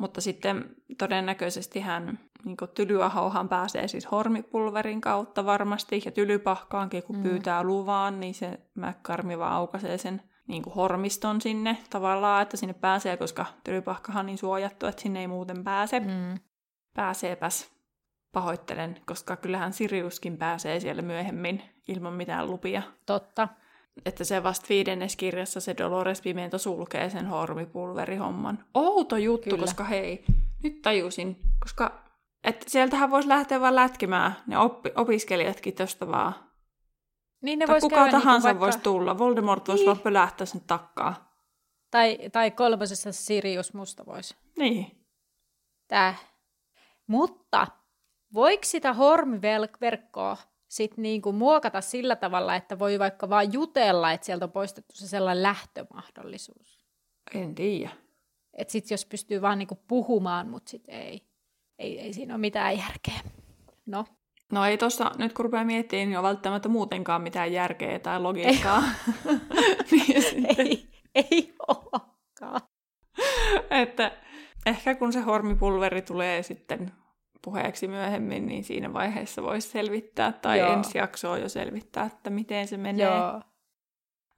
Mutta sitten todennäköisesti hän, niin Tylyahohan pääsee siis hormipulverin kautta varmasti, ja Tylypahkaankin kun mm. pyytää luvaan, niin se Mäkkarmi vaan aukaisee sen niin kuin hormiston sinne tavallaan, että sinne pääsee, koska Tylypahkahan on niin suojattu, että sinne ei muuten pääse. Mm. Pääseepäs. Pahoittelen, koska kyllähän Siriuskin pääsee siellä myöhemmin ilman mitään lupia. Totta että se vasta viidennes kirjassa se Dolores Pimento sulkee sen hormipulverihomman. Outo juttu, Kyllä. koska hei, nyt tajusin, koska että sieltähän voisi lähteä vaan lätkimään ne oppi, opiskelijatkin tästä vaan. Niin ne tai kuka tahansa niin vaikka... voisi tulla. Voldemort voisi niin. vaan pölähtää sen takkaa. Tai, tai kolmosessa Sirius Musta voisi. Niin. Tää. Mutta voiko sitä hormiverkkoa sit niinku muokata sillä tavalla, että voi vaikka vain jutella, että sieltä on poistettu se sellainen lähtömahdollisuus. En tiedä. Että sitten jos pystyy vaan niinku puhumaan, mutta sitten ei, ei, ei siinä ole mitään järkeä. No. No ei tossa, nyt kun rupeaa miettimään, niin on välttämättä muutenkaan mitään järkeä tai logiikkaa. niin sitten... Ei, ei olekaan. että ehkä kun se hormipulveri tulee sitten puheeksi myöhemmin, niin siinä vaiheessa voisi selvittää, tai Joo. ensi jaksoa jo selvittää, että miten se menee. Joo.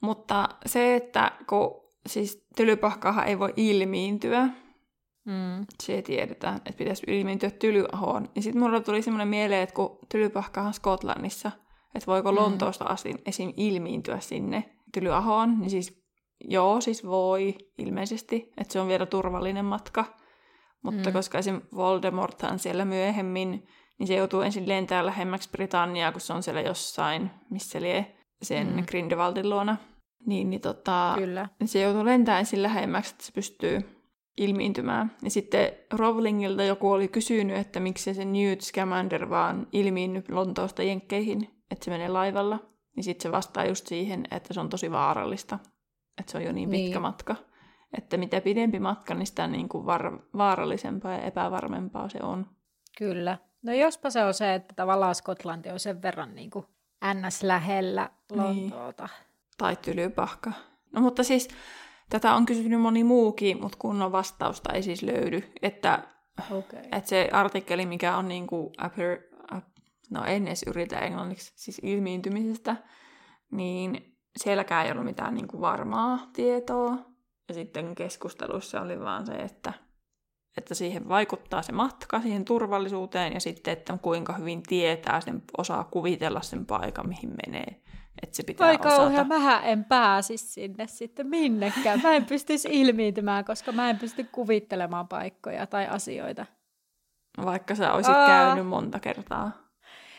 Mutta se, että kun siis tylypahkahan ei voi ilmiintyä, mm. se tiedetään, että pitäisi ilmiintyä tylyahoon, niin sitten mulla tuli semmoinen mieleen, että kun tylypahkahan Skotlannissa, että voiko mm. Lontoosta asti esim. ilmiintyä sinne tylyahoon, niin siis joo, siis voi ilmeisesti, että se on vielä turvallinen matka, mutta mm. koska esim. Voldemorthan siellä myöhemmin, niin se joutuu ensin lentämään lähemmäksi Britanniaa, kun se on siellä jossain, missä lie sen mm. Grindelwaldin luona. Niin, niin tota, Kyllä. Niin se joutuu lentämään ensin lähemmäksi, että se pystyy ilmiintymään. Ja sitten Rowlingilta joku oli kysynyt, että miksi se Newt Scamander vaan ilmiinny Lontoosta Jenkkeihin, että se menee laivalla. Niin sitten se vastaa just siihen, että se on tosi vaarallista. Että se on jo niin pitkä niin. matka. Että mitä pidempi matka, niin sitä niin kuin var- vaarallisempaa ja epävarmempaa se on. Kyllä. No jospa se on se, että tavallaan Skotlanti on sen verran niin kuin ns. lähellä niin. Lontoota. Niin. Tai tylypahka. No mutta siis tätä on kysynyt moni muukin, mutta kunnon vastausta ei siis löydy. Että, okay. että se artikkeli, mikä on niin kuin appear, no en edes yritä englanniksi, siis ilmiintymisestä, niin sielläkään ei ollut mitään niin kuin varmaa tietoa. Ja sitten keskusteluissa oli vaan se, että, että siihen vaikuttaa se matka, siihen turvallisuuteen ja sitten, että kuinka hyvin tietää sen, osaa kuvitella sen paikan, mihin menee. Että se pitää Vai kauhean, mähän en pääsisi sinne sitten minnekään. Mä en pystyisi ilmiintymään, koska mä en pysty kuvittelemaan paikkoja tai asioita. Vaikka sä olisit Aa. käynyt monta kertaa.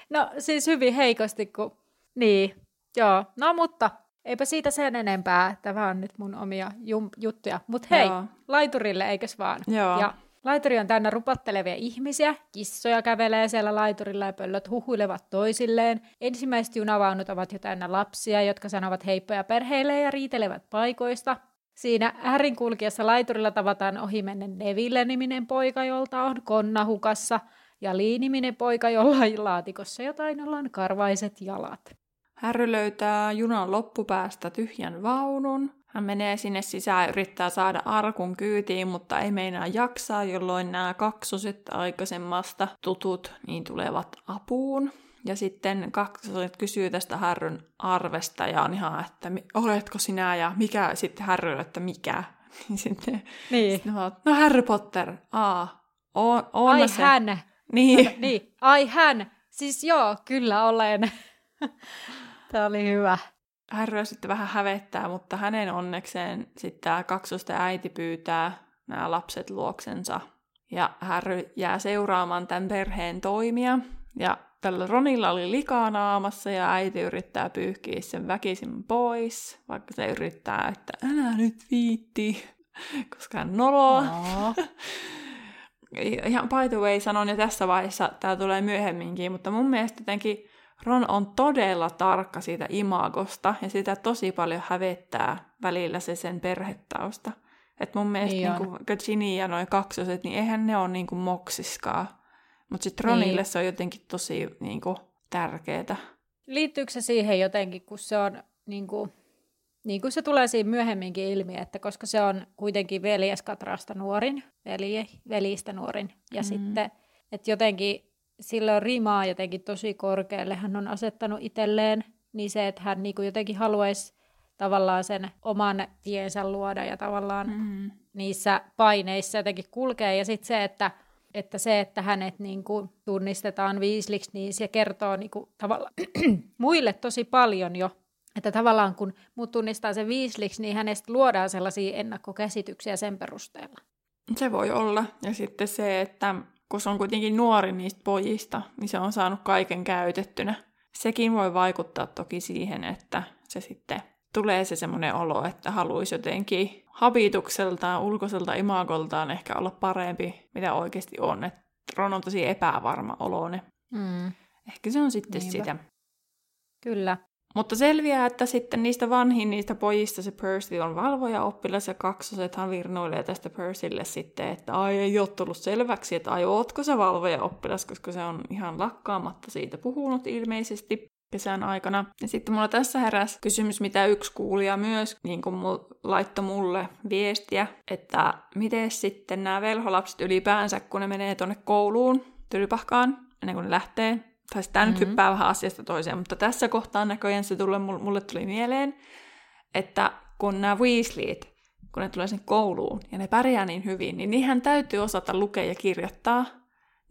No siis hyvin heikosti, kun... Niin, joo. No mutta eipä siitä sen enempää. Tämä on nyt mun omia jum- juttuja. Mutta hei, joo. laiturille eikös vaan? Joo. Ja Laituri on täynnä rupattelevia ihmisiä, kissoja kävelee siellä laiturilla ja pöllöt huhuilevat toisilleen. Ensimmäiset junavaunut ovat jo täynnä lapsia, jotka sanovat heippoja perheille ja riitelevät paikoista. Siinä härin kulkiessa laiturilla tavataan ohimennen Neville-niminen poika, jolta on konna hukassa, ja Liiniminen poika, jolla on laatikossa jotain, jolla on karvaiset jalat. Härry löytää junan loppupäästä tyhjän vaunun, hän menee sinne sisään ja yrittää saada arkun kyytiin, mutta ei meinaa jaksaa, jolloin nämä kaksoset aikaisemmasta tutut niin tulevat apuun. Ja sitten kaksoset kysyy tästä härryn arvesta ja on ihan, että oletko sinä ja mikä sitten härry, että mikä. Niin sitten, niin. sitten ovat, no Harry Potter, aa, on, on Ai se. hän. Niin. Niin. Ai hän. Siis joo, kyllä olen. Tämä oli hyvä. Härryä sitten vähän hävettää, mutta hänen onnekseen sitten tämä kaksosten äiti pyytää nämä lapset luoksensa. Ja Härry jää seuraamaan tämän perheen toimia. Ja tällä Ronilla oli likaa naamassa ja äiti yrittää pyyhkiä sen väkisin pois, vaikka se yrittää, että älä nyt viitti, koska hän noloa. No. Ihan by the way sanon jo tässä vaiheessa, tämä tulee myöhemminkin, mutta mun mielestä jotenkin Ron on todella tarkka siitä imagosta ja sitä tosi paljon hävettää välillä se sen perhetausta. Et mun mielestä niin niin Ginny ja noin kaksoset, niin eihän ne ole niin moksiskaa. Mutta sitten Ronille niin. se on jotenkin tosi niin kuin, tärkeää. Liittyykö se siihen jotenkin, kun se on niin kuin, niin kuin se tulee siinä myöhemminkin ilmi, että koska se on kuitenkin veljeskatrasta nuorin, veli, velistä nuorin, ja mm. sitten, että jotenkin sillä on rimaa jotenkin tosi korkealle. Hän on asettanut itselleen niin se, että hän niin kuin jotenkin haluaisi tavallaan sen oman tiensä luoda ja tavallaan mm. niissä paineissa jotenkin kulkee. Ja sitten se, että, että se, että hänet niin kuin tunnistetaan viisliksi, niin se kertoo niin kuin tavallaan muille tosi paljon jo. Että tavallaan kun muut tunnistaa sen viisliksi, niin hänestä luodaan sellaisia ennakkokäsityksiä sen perusteella. Se voi olla. Ja sitten se, että kun se on kuitenkin nuori niistä pojista, niin se on saanut kaiken käytettynä. Sekin voi vaikuttaa toki siihen, että se sitten tulee se semmoinen olo, että haluaisi jotenkin habitukseltaan, ulkoiselta imagoltaan ehkä olla parempi, mitä oikeasti on. Että Ron on tosi epävarma olone. Mm. Ehkä se on sitten Niinpä. sitä. Kyllä. Mutta selviää, että sitten niistä vanhin niistä pojista se Percy on valvoja oppilas ja kaksosethan virnoilee tästä Percylle sitten, että ai ei ole tullut selväksi, että ai ootko sä valvoja oppilas, koska se on ihan lakkaamatta siitä puhunut ilmeisesti kesän aikana. Ja sitten mulla tässä heräsi kysymys, mitä yksi kuulija myös niin kuin laittoi mulle viestiä, että miten sitten nämä velholapset ylipäänsä, kun ne menee tuonne kouluun, tylypahkaan, ennen kuin ne lähtee, tai tämä mm-hmm. nyt hyppää vähän asiasta toiseen, mutta tässä kohtaa näköjään se tuli, mulle tuli mieleen, että kun nämä Weasleyt, kun ne tulee sen kouluun ja ne pärjää niin hyvin, niin niihän täytyy osata lukea ja kirjoittaa.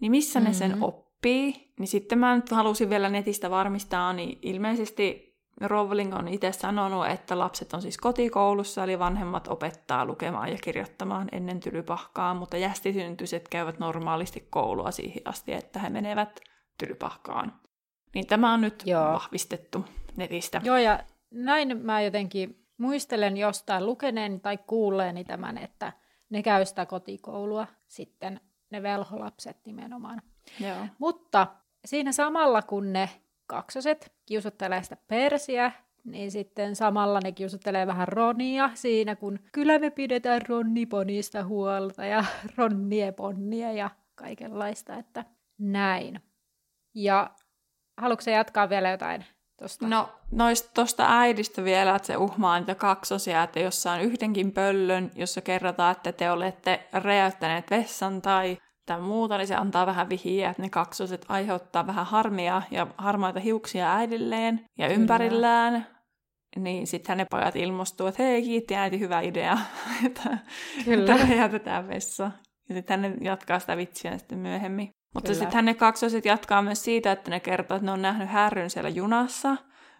Niin missä mm-hmm. ne sen mm-hmm. oppii? Niin sitten mä nyt halusin vielä netistä varmistaa, niin ilmeisesti Rowling on itse sanonut, että lapset on siis kotikoulussa, eli vanhemmat opettaa lukemaan ja kirjoittamaan ennen tylypahkaa, mutta jästisyntyiset käyvät normaalisti koulua siihen asti, että he menevät tylypahkaan. Niin tämä on nyt Joo. vahvistettu netistä. Joo, ja näin mä jotenkin muistelen jostain lukeneeni tai kuulleeni tämän, että ne käy sitä kotikoulua sitten, ne velholapset nimenomaan. Joo. Mutta siinä samalla kun ne kaksoset kiusottelee sitä persiä, niin sitten samalla ne kiusottelee vähän Ronia siinä, kun kyllä me pidetään Ronniponista huolta ja Ronnieponnia ja kaikenlaista, että näin. Ja haluatko jatkaa vielä jotain tosta? No, noista tuosta äidistä vielä, että se uhmaa niitä kaksosia, että jossain yhdenkin pöllön, jossa kerrotaan, että te olette räjäyttäneet vessan tai tai muuta, niin se antaa vähän vihiä, että ne kaksoset aiheuttaa vähän harmia ja harmaita hiuksia äidilleen ja Kyllä. ympärillään. Niin sittenhän ne pojat ilmostuu, että hei, kiitti äiti, hyvä idea, että, Kyllä. että räjäytetään vessa. Ja sitten ne jatkaa sitä vitsiä sitten myöhemmin. Mutta sitten ne kaksoset jatkaa myös siitä, että ne kertoo, että ne on nähnyt härryn siellä junassa.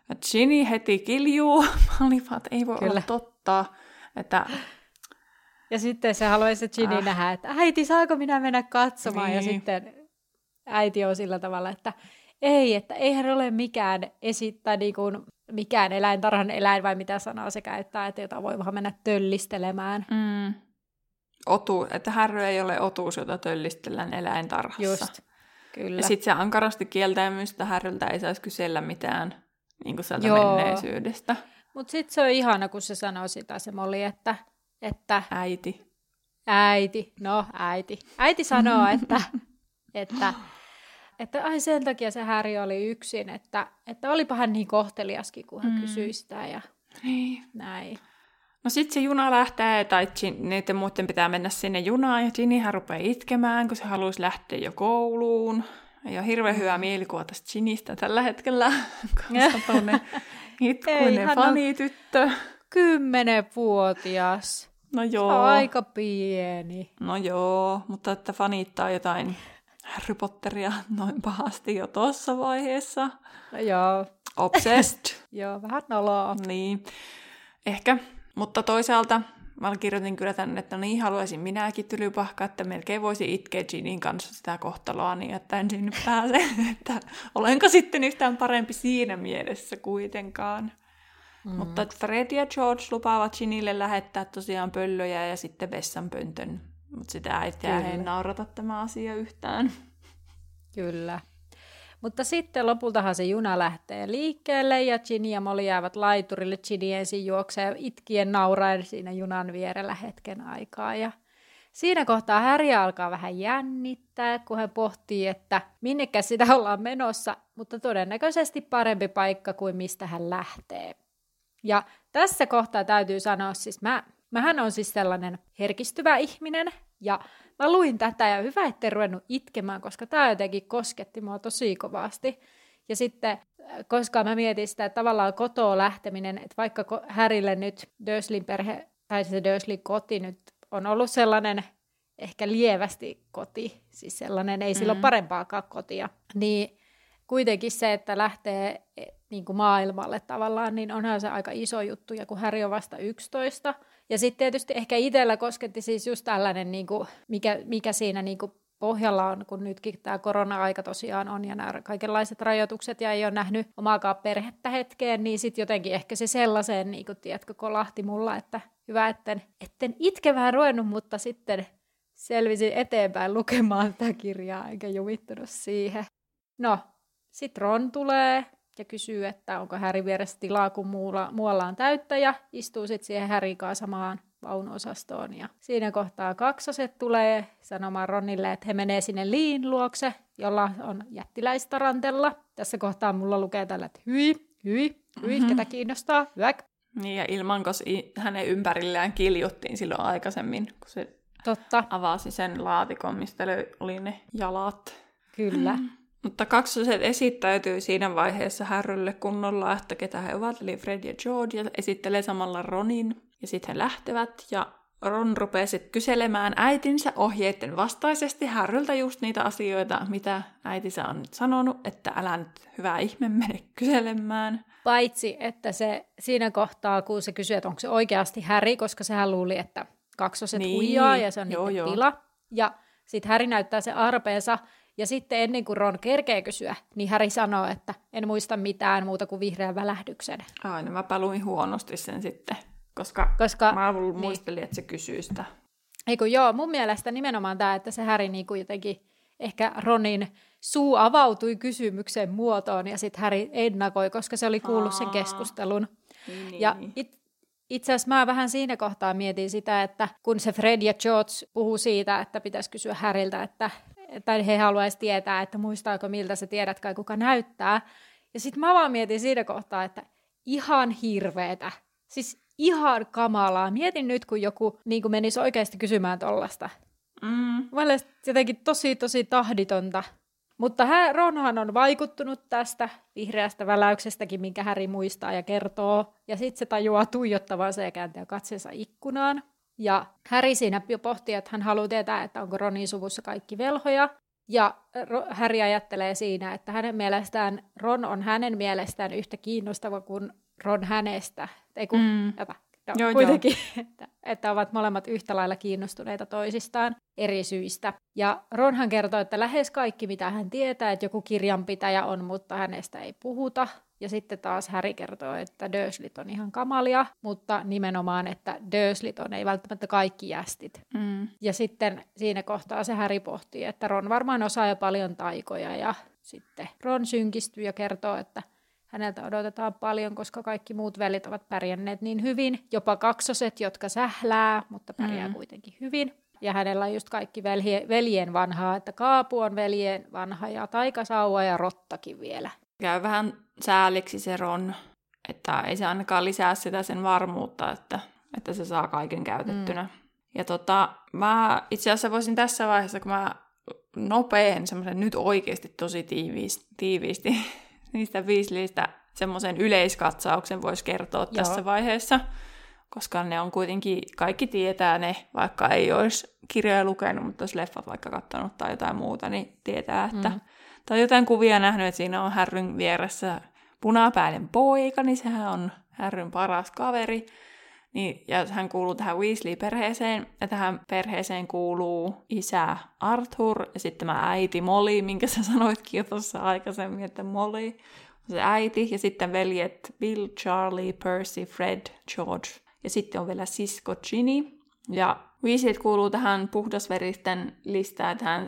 Ja Ginny heti kiljuu. Mä olin vaan, että ei voi Kyllä. olla totta. Että... Ja sitten se haluaisi Ginny äh. nähdä, että äiti, saako minä mennä katsomaan? Niin. Ja sitten äiti on sillä tavalla, että ei, että eihän ole mikään esittää niin kuin mikään eläintarhan eläin, vai mitä sanaa se käyttää, että jota voi vaan mennä töllistelemään. Mm otu, että härry ei ole otuus, jota töllistellään eläintarhassa. Just, kyllä. Ja sitten se ankarasti kieltää myös, että härryltä ei saisi kysellä mitään niin kuin sieltä Joo. menneisyydestä. Mutta sitten se on ihana, kun se sanoo sitä se Molli, että, että... Äiti. Äiti, no äiti. Äiti sanoo, että, että, että ai sen takia se Häri oli yksin, että, että olipa hän niin kohteliaskin, kun hän mm. kysyi sitä ja niin. näin. No sitten se juna lähtee, tai niiden muiden pitää mennä sinne junaan, ja Ginnyhän rupeaa itkemään, kun se haluaisi lähteä jo kouluun. Ei ole hirveän hyvää mielikuva tästä Ginistä tällä hetkellä, koska tuonne itkuinen fanityttö. Kymmenenvuotias. No joo. Se on aika pieni. No joo, mutta että fanittaa jotain Harry Potteria noin pahasti jo tuossa vaiheessa. No joo. Obsessed. joo, vähän noloa. Niin. Ehkä mutta toisaalta mä kirjoitin kyllä tänne, että no niin haluaisin minäkin tylypahkaa, että melkein voisi itkeä Ginin kanssa sitä kohtaloa niin, että en sinne pääse. että olenko sitten yhtään parempi siinä mielessä kuitenkaan. Mm. Mutta Fred ja George lupaavat Ginille lähettää tosiaan pöllöjä ja sitten vessanpöntön. Mutta sitä ei ei naurata tämä asia yhtään. Kyllä. Mutta sitten lopultahan se juna lähtee liikkeelle ja Ginny ja Molly jäävät laiturille. Ginny ensin juoksee itkien nauraen siinä junan vierellä hetken aikaa. Ja siinä kohtaa Harry alkaa vähän jännittää, kun hän pohtii, että minnekä sitä ollaan menossa, mutta todennäköisesti parempi paikka kuin mistä hän lähtee. Ja tässä kohtaa täytyy sanoa, siis mä, mähän on siis sellainen herkistyvä ihminen, ja mä luin tätä ja hyvä, ettei ruvennut itkemään, koska tämä jotenkin kosketti mua tosi kovasti. Ja sitten, äh, koska mä mietin sitä, että tavallaan kotoa lähteminen, että vaikka Härille nyt Döslin perhe, tai se Döslin koti nyt on ollut sellainen ehkä lievästi koti, siis sellainen ei mm. sillä ole parempaakaan kotia, niin kuitenkin se, että lähtee e, niin kuin maailmalle tavallaan, niin onhan se aika iso juttu, ja kun Häri on vasta 11, ja sitten tietysti ehkä itsellä kosketti siis just tällainen, niin kuin, mikä, mikä siinä niin kuin pohjalla on, kun nytkin tämä korona-aika tosiaan on ja nämä kaikenlaiset rajoitukset ja ei ole nähnyt omaakaan perhettä hetkeen, niin sitten jotenkin ehkä se sellaiseen, niin kuin, tiedätkö, kolahti mulla, että hyvä, etten, etten itkevään ruvennut, mutta sitten selvisin eteenpäin lukemaan tätä kirjaa, enkä juvittunut siihen. No, sitten Ron tulee ja kysyy, että onko Häri vieressä tilaa, kun muulla, muualla on täyttä ja istuu sitten siihen Härin kanssa samaan vaunuosastoon. Ja siinä kohtaa kaksoset tulee sanomaan Ronille, että he menee sinne Liin luokse, jolla on jättiläistarantella. Tässä kohtaa mulla lukee tällä, että hyi, hyi, hyi, mm-hmm. ketä kiinnostaa, hyväk. Niin, ja Ilmankos hänen ympärillään kiljuttiin silloin aikaisemmin, kun se Totta. avasi sen laatikon, mistä oli ne jalat. Kyllä. Mm. Mutta kaksoset esittäytyy siinä vaiheessa Härrylle kunnolla, että ketä he ovat, eli Fred ja George, ja esittelee samalla Ronin. Ja sitten he lähtevät, ja Ron rupeaa sitten kyselemään äitinsä ohjeiden vastaisesti Härryltä just niitä asioita, mitä äitinsä on nyt sanonut, että älä nyt hyvä ihme mene kyselemään. Paitsi, että se siinä kohtaa, kun se kysyy, että onko se oikeasti Häri, koska sehän luuli, että kaksoset niin. huijaa ja se on joo, joo. tila. Ja sitten Häri näyttää se arpeensa, ja sitten ennen kuin Ron kerkee kysyä, niin Häri sanoo, että en muista mitään muuta kuin vihreän välähdyksen. Aina mä paluin huonosti sen sitten, koska, koska mä niin. muistelin, niin. että se kysyy sitä. Eikö joo, mun mielestä nimenomaan tämä, että se Häri niin kuin jotenkin ehkä Ronin suu avautui kysymyksen muotoon ja sitten Häri ennakoi, koska se oli kuullut sen keskustelun. Niin, niin, ja niin. it, itse asiassa mä vähän siinä kohtaa mietin sitä, että kun se Fred ja George puhuu siitä, että pitäisi kysyä Häriltä, että tai he haluaisi tietää, että muistaako miltä sä tiedät kai kuka näyttää. Ja sitten mä vaan mietin siinä kohtaa, että ihan hirveetä. Siis ihan kamalaa. Mietin nyt, kun joku niin kuin menisi oikeasti kysymään tollasta. Mm. Mielestäni jotenkin tosi, tosi tahditonta. Mutta hän, Ronhan on vaikuttunut tästä vihreästä väläyksestäkin, minkä Häri muistaa ja kertoo. Ja sitten se tajuaa tuijottavansa ja kääntää katseensa ikkunaan. Ja Häri siinä jo pohtii, että hän haluaa tietää, että onko Ronin suvussa kaikki velhoja. Ja Häri ajattelee siinä, että hänen mielestään Ron on hänen mielestään yhtä kiinnostava kuin Ron hänestä. Ei kun, mm. jota, no, joo, kuitenkin, joo. Että, että ovat molemmat yhtä lailla kiinnostuneita toisistaan eri syistä. Ja Ronhan kertoo, että lähes kaikki, mitä hän tietää, että joku kirjanpitäjä on, mutta hänestä ei puhuta. Ja sitten taas Häri kertoo, että Dursleyt on ihan kamalia, mutta nimenomaan, että Dursleyt on ei välttämättä kaikki jästit. Mm. Ja sitten siinä kohtaa se Häri pohtii, että Ron varmaan osaa jo paljon taikoja ja sitten Ron synkistyy ja kertoo, että häneltä odotetaan paljon, koska kaikki muut velit ovat pärjänneet niin hyvin. Jopa kaksoset, jotka sählää, mutta pärjää mm. kuitenkin hyvin. Ja hänellä on just kaikki velje, veljen vanhaa, että Kaapu on veljen vanha ja Taikasauva ja Rottakin vielä. Käy vähän sääliksi se Ron, että ei se ainakaan lisää sitä sen varmuutta, että, että se saa kaiken käytettynä. Mm. Ja tota, mä itse asiassa voisin tässä vaiheessa, kun mä nopeen semmoisen nyt oikeasti tosi tiiviisti, tiiviisti niistä viislistä semmoisen yleiskatsauksen voisi kertoa Joo. tässä vaiheessa, koska ne on kuitenkin, kaikki tietää ne, vaikka ei olisi kirjoja lukenut, mutta jos leffat vaikka katsonut tai jotain muuta, niin tietää, että mm. tai jotain kuvia nähnyt, että siinä on härryn vieressä punapäinen poika, niin sehän on härryn paras kaveri. Niin, ja hän kuuluu tähän Weasley-perheeseen, ja tähän perheeseen kuuluu isä Arthur, ja sitten tämä äiti Molly, minkä sä sanoitkin jo tuossa aikaisemmin, että Molly on se äiti, ja sitten veljet Bill, Charlie, Percy, Fred, George, ja sitten on vielä sisko Ginny, ja Weasleyt kuuluu tähän puhdasveristen listaan, tähän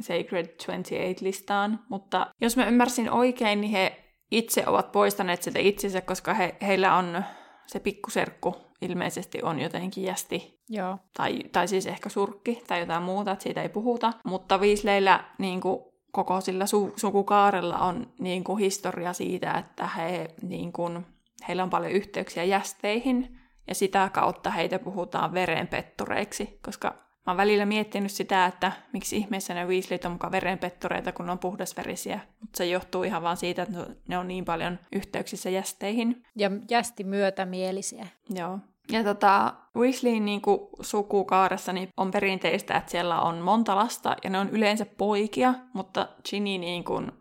Sacred 28-listaan, mutta jos mä ymmärsin oikein, niin he itse ovat poistaneet sitä itsensä, koska he, heillä on se pikkuserkku ilmeisesti on jotenkin jästi. Joo. Tai, tai siis ehkä surkki tai jotain muuta, että siitä ei puhuta. Mutta Viisleillä niin kuin, koko sillä su- sukukaarella on niin kuin, historia siitä, että he, niin kuin, heillä on paljon yhteyksiä jästeihin. Ja sitä kautta heitä puhutaan verenpettureiksi, koska Mä oon välillä miettinyt sitä, että miksi ihmeessä ne Weasleyt on mukaan verenpettureita, kun ne on puhdasverisiä. Mutta se johtuu ihan vaan siitä, että ne on niin paljon yhteyksissä jästeihin. Ja jästi myötämielisiä. Joo. Ja tota, Weasleyin niin kuin, sukukaaressa niin on perinteistä, että siellä on monta lasta, ja ne on yleensä poikia, mutta Ginny niin kuin,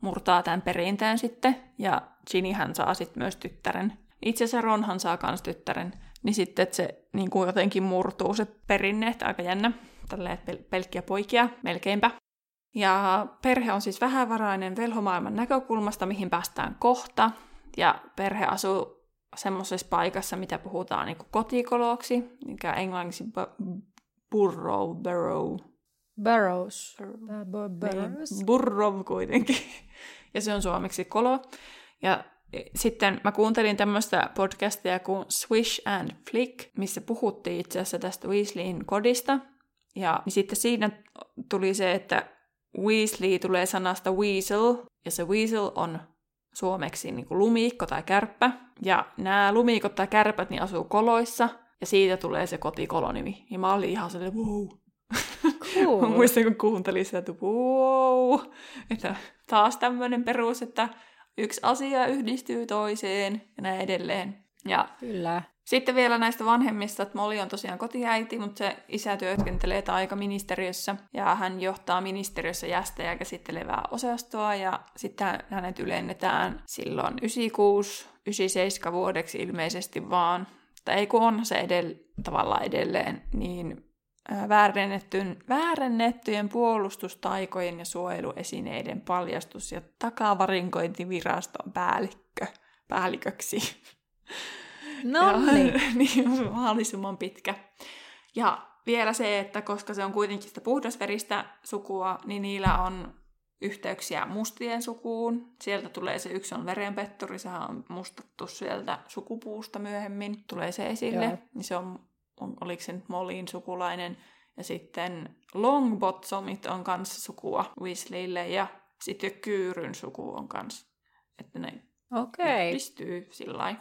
murtaa tämän perinteen sitten, ja Ginnyhän saa sitten myös tyttären. Itse asiassa Ronhan saa myös tyttären niin sitten että se niin kuin jotenkin murtuu se perinne, että aika jännä, tälleen pel- pelkkiä poikia melkeinpä. Ja perhe on siis vähävarainen velhomaailman näkökulmasta, mihin päästään kohta. Ja perhe asuu semmoisessa paikassa, mitä puhutaan niin kuin kotikoloksi, mikä englanniksi bu- burrow, burrow. Burrows. Burrows. Burrow kuitenkin. ja se on suomeksi kolo. Ja sitten mä kuuntelin tämmöistä podcastia kuin Swish and Flick, missä puhuttiin itse asiassa tästä Weasleyin kodista. Ja niin sitten siinä tuli se, että Weasley tulee sanasta weasel, ja se weasel on suomeksi niin kuin lumiikko tai kärppä. Ja nämä lumiikot tai kärpät niin asuu koloissa, ja siitä tulee se kotikolonimi. Ja mä olin ihan sellainen, wow. Cool. mä muistan, kun kuuntelin sitä, että wow. Että taas tämmöinen perus, että yksi asia yhdistyy toiseen ja näin edelleen. Ja Kyllä. Sitten vielä näistä vanhemmista, että Molly on tosiaan kotiäiti, mutta se isä työskentelee ministeriössä ja hän johtaa ministeriössä jästejä käsittelevää osastoa ja sitten hänet ylennetään silloin 96, 97 vuodeksi ilmeisesti vaan, tai ei kun on se edell- tavallaan edelleen, niin väärennettyjen, väärennettyjen puolustustaikojen ja suojeluesineiden paljastus- ja takavarinkointiviraston päällikkö, päälliköksi. No niin. niin, mahdollisimman pitkä. Ja vielä se, että koska se on kuitenkin sitä puhdasveristä sukua, niin niillä on yhteyksiä mustien sukuun. Sieltä tulee se yksi on verenpetturi, sehän on mustattu sieltä sukupuusta myöhemmin. Tulee se esille, Joo. niin se on, oliko se nyt Molin sukulainen. Ja sitten Longbottomit on kanssa sukua Weasleylle ja sitten Kyyryn suku on kanssa. Että ne okay. yhdistyy sillä lailla.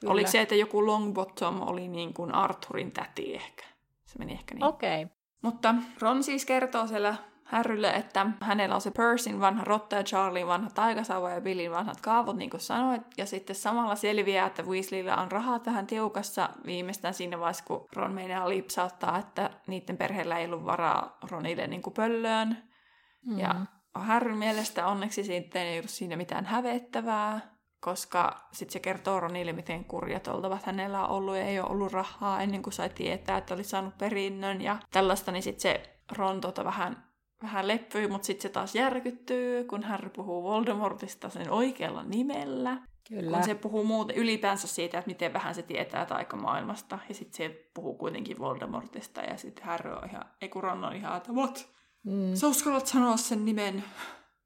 Kyllä. Oliko se, että joku Longbottom oli niin kuin Arthurin täti ehkä? Se meni ehkä niin. Okei. Okay. Mutta Ron siis kertoo siellä Härrylle, että hänellä on se Persin vanha rotta ja Charlie vanha taikasauva ja Billin vanhat kaavut, niin kuin sanoit. Ja sitten samalla selviää, että Weasleyllä on rahaa tähän tiukassa viimeistään siinä vaiheessa, kun Ron meinaa lipsauttaa, että niiden perheellä ei ollut varaa Ronille niin kuin pöllöön. Mm. Ja Harryn mielestä onneksi sitten ei ollut siinä mitään hävettävää koska sitten se kertoo Ronille, miten kurjat oltavat hänellä on ollut ja ei ole ollut rahaa ennen kuin sai tietää, että oli saanut perinnön ja tällaista, niin sitten se Ron tota vähän, vähän leppyy, mutta sitten se taas järkyttyy, kun Harry puhuu Voldemortista sen oikealla nimellä. Kyllä. Kun se puhuu muuten ylipäänsä siitä, että miten vähän se tietää taikamaailmasta. Ja sitten se puhuu kuitenkin Voldemortista. Ja sitten Harry on ihan, ei kun Ron on ihan, että what? Mm. Sä uskallat sanoa sen nimen.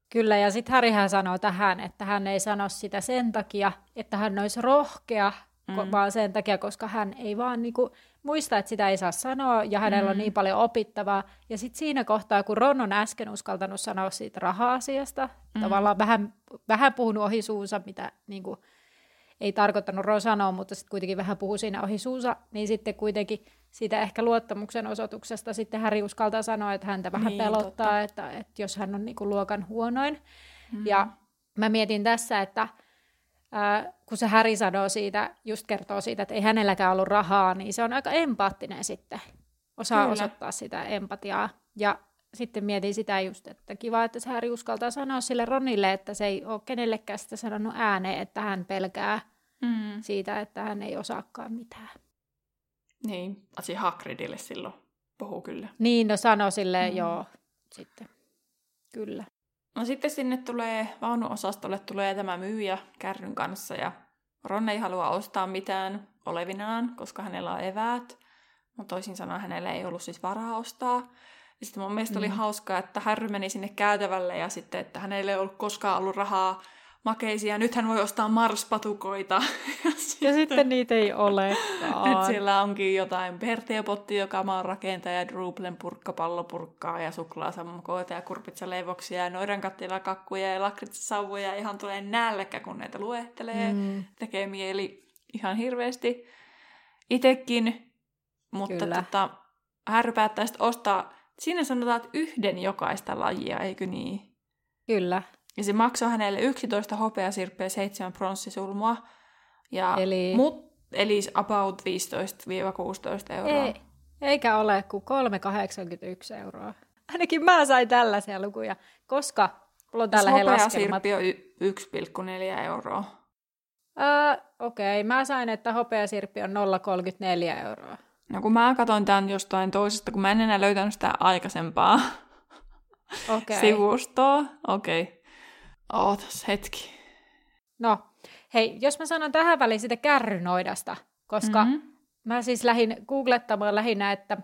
Kyllä, ja sitten Härihän sanoo tähän, että hän ei sano sitä sen takia, että hän olisi rohkea, mm. vaan sen takia, koska hän ei vaan niinku muista, että sitä ei saa sanoa, ja hänellä mm. on niin paljon opittavaa. Ja sitten siinä kohtaa, kun Ron on äsken uskaltanut sanoa siitä raha-asiasta, mm. tavallaan vähän, vähän puhunut ohi suunsa, mitä niinku, ei tarkoittanut Ron sanoa, mutta sitten kuitenkin vähän puhuu siinä ohi suunsa, niin sitten kuitenkin siitä ehkä luottamuksen osoituksesta sitten Häri uskaltaa sanoa, että häntä vähän niin, pelottaa, että, että jos hän on niin kuin luokan huonoin. Mm. Ja mä mietin tässä, että ää, kun se Häri sanoo siitä, just kertoo siitä, että ei hänelläkään ollut rahaa, niin se on aika empaattinen sitten. Osaa Kyllä. osoittaa sitä empatiaa. Ja sitten mietin sitä just, että kiva, että se Häri uskaltaa sanoa sille Ronille, että se ei ole kenellekään sitä sanonut ääneen, että hän pelkää mm. siitä, että hän ei osaakaan mitään. Niin, asi Hagridille silloin puhuu kyllä. Niin, no sano sille mm. joo, sitten. Kyllä. No sitten sinne tulee, vaunuosastolle tulee tämä myyjä kärryn kanssa ja Ron ei halua ostaa mitään olevinaan, koska hänellä on eväät. Mutta toisin sanoen hänellä ei ollut siis varaa ostaa. Ja sitten mun mielestä mm. oli hauskaa, että Harry meni sinne käytävälle ja sitten, että hänellä ei ollut koskaan ollut rahaa makeisia. Nythän voi ostaa Mars-patukoita. ja, sitten, ja sitten niitä ei ole. Nyt siellä onkin jotain Perteopotti, joka maan rakentaja, Druplen purkka, pallopurkkaa ja suklaasammukoita ja kurpitsaleivoksia ja kakkuja ja lakritsasauvoja. Ihan tulee nälkä, kun näitä luettelee. Mm. Tekee mieli ihan hirveästi. Itekin, mutta tota, Harry päättää ostaa, siinä sanotaan, että yhden jokaista lajia, eikö niin? Kyllä. Ja se maksoi hänelle 11 hopeasirppiä ja 7 pronssisulmua. Ja eli... Mut, eli about 15-16 euroa. Ei, eikä ole kuin 3,81 euroa. Ainakin mä sain tällaisia lukuja, koska mulla on tällä hetkellä laskelmat. on y- 1,4 euroa. Uh, Okei, okay. mä sain, että hopeasirppi on 0,34 euroa. No kun mä katsoin tämän jostain toisesta, kun mä en enää löytänyt sitä aikaisempaa okay. sivustoa. Okei. Okay. Ootas hetki. No, hei, jos mä sanon tähän väliin sitä kärrynoidasta, koska mm-hmm. mä siis lähdin googlettamaan lähinnä, että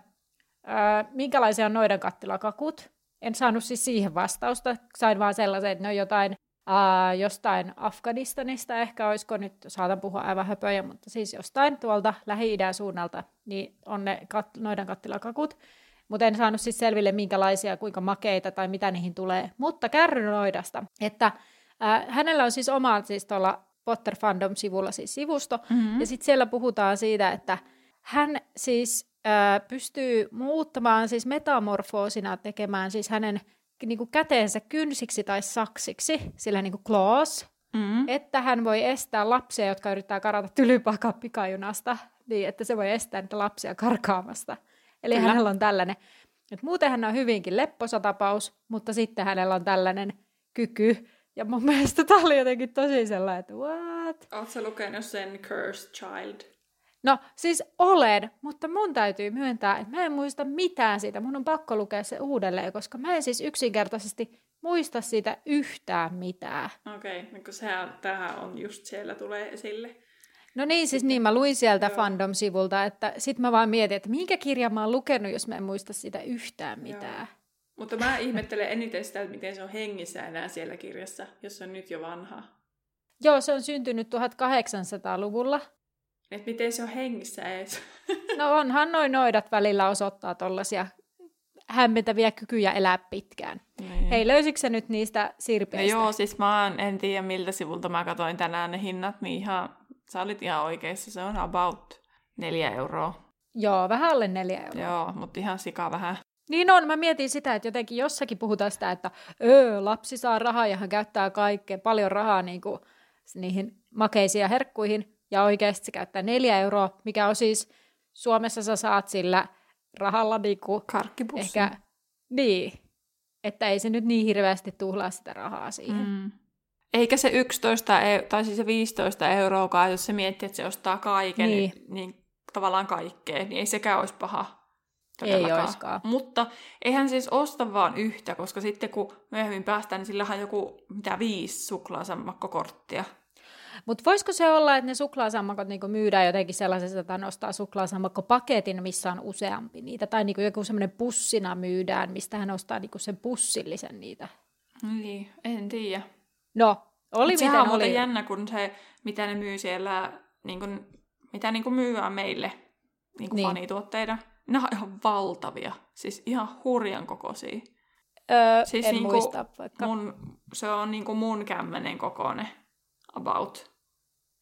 äh, minkälaisia on noidan kattilakakut. en saanut siis siihen vastausta. Sain vaan sellaisen, että ne on jotain ää, jostain Afganistanista ehkä, olisiko nyt, saatan puhua aivan höpöjä, mutta siis jostain tuolta Lähi-idän suunnalta, niin on ne kat- noidan kattilakakut. Mutta en saanut siis selville, minkälaisia, kuinka makeita tai mitä niihin tulee. Mutta kärrynoidasta, että ää, hänellä on siis oma siis tuolla Potter Fandom-sivulla siis sivusto, mm-hmm. ja sitten siellä puhutaan siitä, että hän siis ää, pystyy muuttamaan siis metamorfoosina tekemään siis hänen niin kuin käteensä kynsiksi tai saksiksi, sillä niin kuin claws, mm. että hän voi estää lapsia, jotka yrittää karata tylypakaa pikajunasta, niin että se voi estää niitä lapsia karkaamasta. Eli Kyllä. hänellä on tällainen, että muuten hän on hyvinkin lepposa tapaus, mutta sitten hänellä on tällainen kyky, ja mun mielestä tämä oli jotenkin tosi sellainen, että what? Oletko lukenut sen Cursed Child? No siis olen, mutta mun täytyy myöntää, että mä en muista mitään siitä. Mun on pakko lukea se uudelleen, koska mä en siis yksinkertaisesti muista siitä yhtään mitään. Okei, okay, no sehän, tähän on just siellä tulee esille. No niin, siis niin, mä luin sieltä Joo. fandom-sivulta, että sit mä vaan mietin, että minkä kirjan mä oon lukenut, jos mä en muista sitä yhtään mitään. Joo. Mutta mä ihmettelen eniten sitä, että miten se on hengissä enää siellä kirjassa, jos se on nyt jo vanha. Joo, se on syntynyt 1800-luvulla. Että miten se on hengissä edes? no onhan noin noidat välillä osoittaa tollasia hämmentäviä kykyjä elää pitkään. Niin. Hei, löysikö se nyt niistä sirpeistä? No joo, siis mä en tiedä miltä sivulta mä katsoin tänään ne hinnat, niin ihan, sä olit ihan oikeassa, se on about neljä euroa. Joo, vähän alle neljä euroa. Joo, mutta ihan sika vähän. Niin on, mä mietin sitä, että jotenkin jossakin puhutaan sitä, että öö, lapsi saa rahaa ja hän käyttää kaikkea, paljon rahaa niin kuin, niihin makeisiin ja herkkuihin, ja oikeasti se käyttää neljä euroa, mikä on siis, Suomessa sä saat sillä rahalla niinku ehkä, niin, että ei se nyt niin hirveästi tuhlaa sitä rahaa siihen. Mm. Eikä se 11 e- tai siis se 15 euroa, jos se miettii, että se ostaa kaiken, niin, niin, niin tavallaan kaikkea, niin ei sekään olisi paha. Ei olisikaan. Mutta eihän siis osta vaan yhtä, koska sitten kun myöhemmin päästään, niin sillähän on joku mitä viisi suklaasammakkokorttia. Mutta voisiko se olla, että ne suklaasammakot niinku myydään jotenkin sellaisessa, että nostaa suklaasammakkopaketin, missä on useampi niitä, tai niinku joku semmoinen pussina myydään, mistä hän ostaa niinku sen pussillisen niitä? Niin, en tiedä. No, oli miten on oli. jännä, kun se, mitä ne myy siellä, niin kun, mitä niin kuin myyään meille niin kuin niin. fanituotteita, ne on ihan valtavia, siis ihan hurjan kokoisia. Öö, siis en niin muista vaikka. Mun, se on niin kuin mun kämmenen kokoinen about.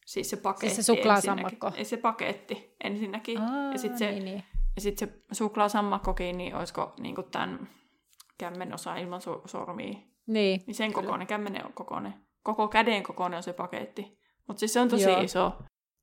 Siis se paketti siis se suklaasammakko. Ei se paketti ensinnäkin. Aa, ja sitten se, niin, niin. Ja sit se suklaasammakkokin, niin olisiko niin kuin tämän kämmen osa ilman so- sormia. Niin, niin sen kyllä. kokoinen, kämmenen on kokoinen. Koko käden kokoinen on se paketti. Mutta siis se on tosi Joo. iso.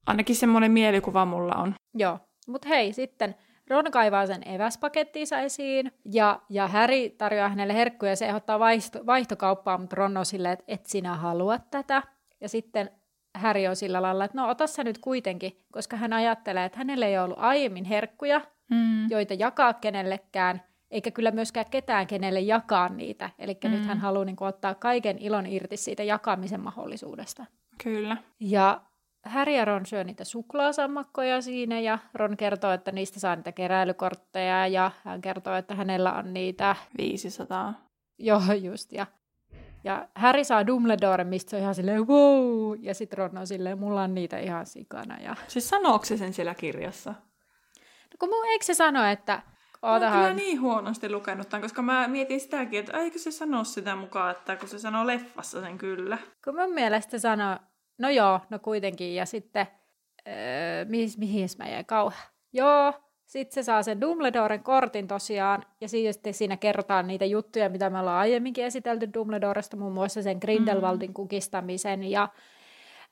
Ainakin semmoinen mielikuva mulla on. Joo. Mutta hei, sitten Ron kaivaa sen eväspakettiinsa esiin, ja, ja Harry tarjoaa hänelle herkkuja, ja se ehdottaa vaihto, vaihtokauppaa, mutta Ron on silleen, että et sinä halua tätä. Ja sitten Harry on sillä lailla, että no ota sä nyt kuitenkin, koska hän ajattelee, että hänellä ei ollut aiemmin herkkuja, mm. joita jakaa kenellekään, eikä kyllä myöskään ketään, kenelle jakaa niitä. Eli mm. nyt hän haluaa niin kuin, ottaa kaiken ilon irti siitä jakamisen mahdollisuudesta. Kyllä. Ja Harry ja Ron syö niitä suklaasammakkoja siinä ja Ron kertoo, että niistä saa niitä keräilykortteja ja hän kertoo, että hänellä on niitä... 500. Joo, just. Ja, ja Harry saa Dumbledore, mistä se on ihan silleen wow, ja sitten Ron on silleen, mulla on niitä ihan sikana. Ja... Siis sanooko se sen siellä kirjassa? No kun mun, eikö se sano, että oon kyllä niin huonosti lukenut tämän, koska mä mietin sitäkin, että eikö se sano sitä mukaan, että kun se sanoo leffassa sen kyllä. Kun mun mielestä sanoo, no joo, no kuitenkin, ja sitten, öö, mihin, mihin mä jäin kauhean. Joo, sitten se saa sen Dumbledoren kortin tosiaan, ja sitten siinä kerrotaan niitä juttuja, mitä me ollaan aiemminkin esitelty Dumbledoresta, muun muassa sen Grindelwaldin mm. kukistamisen ja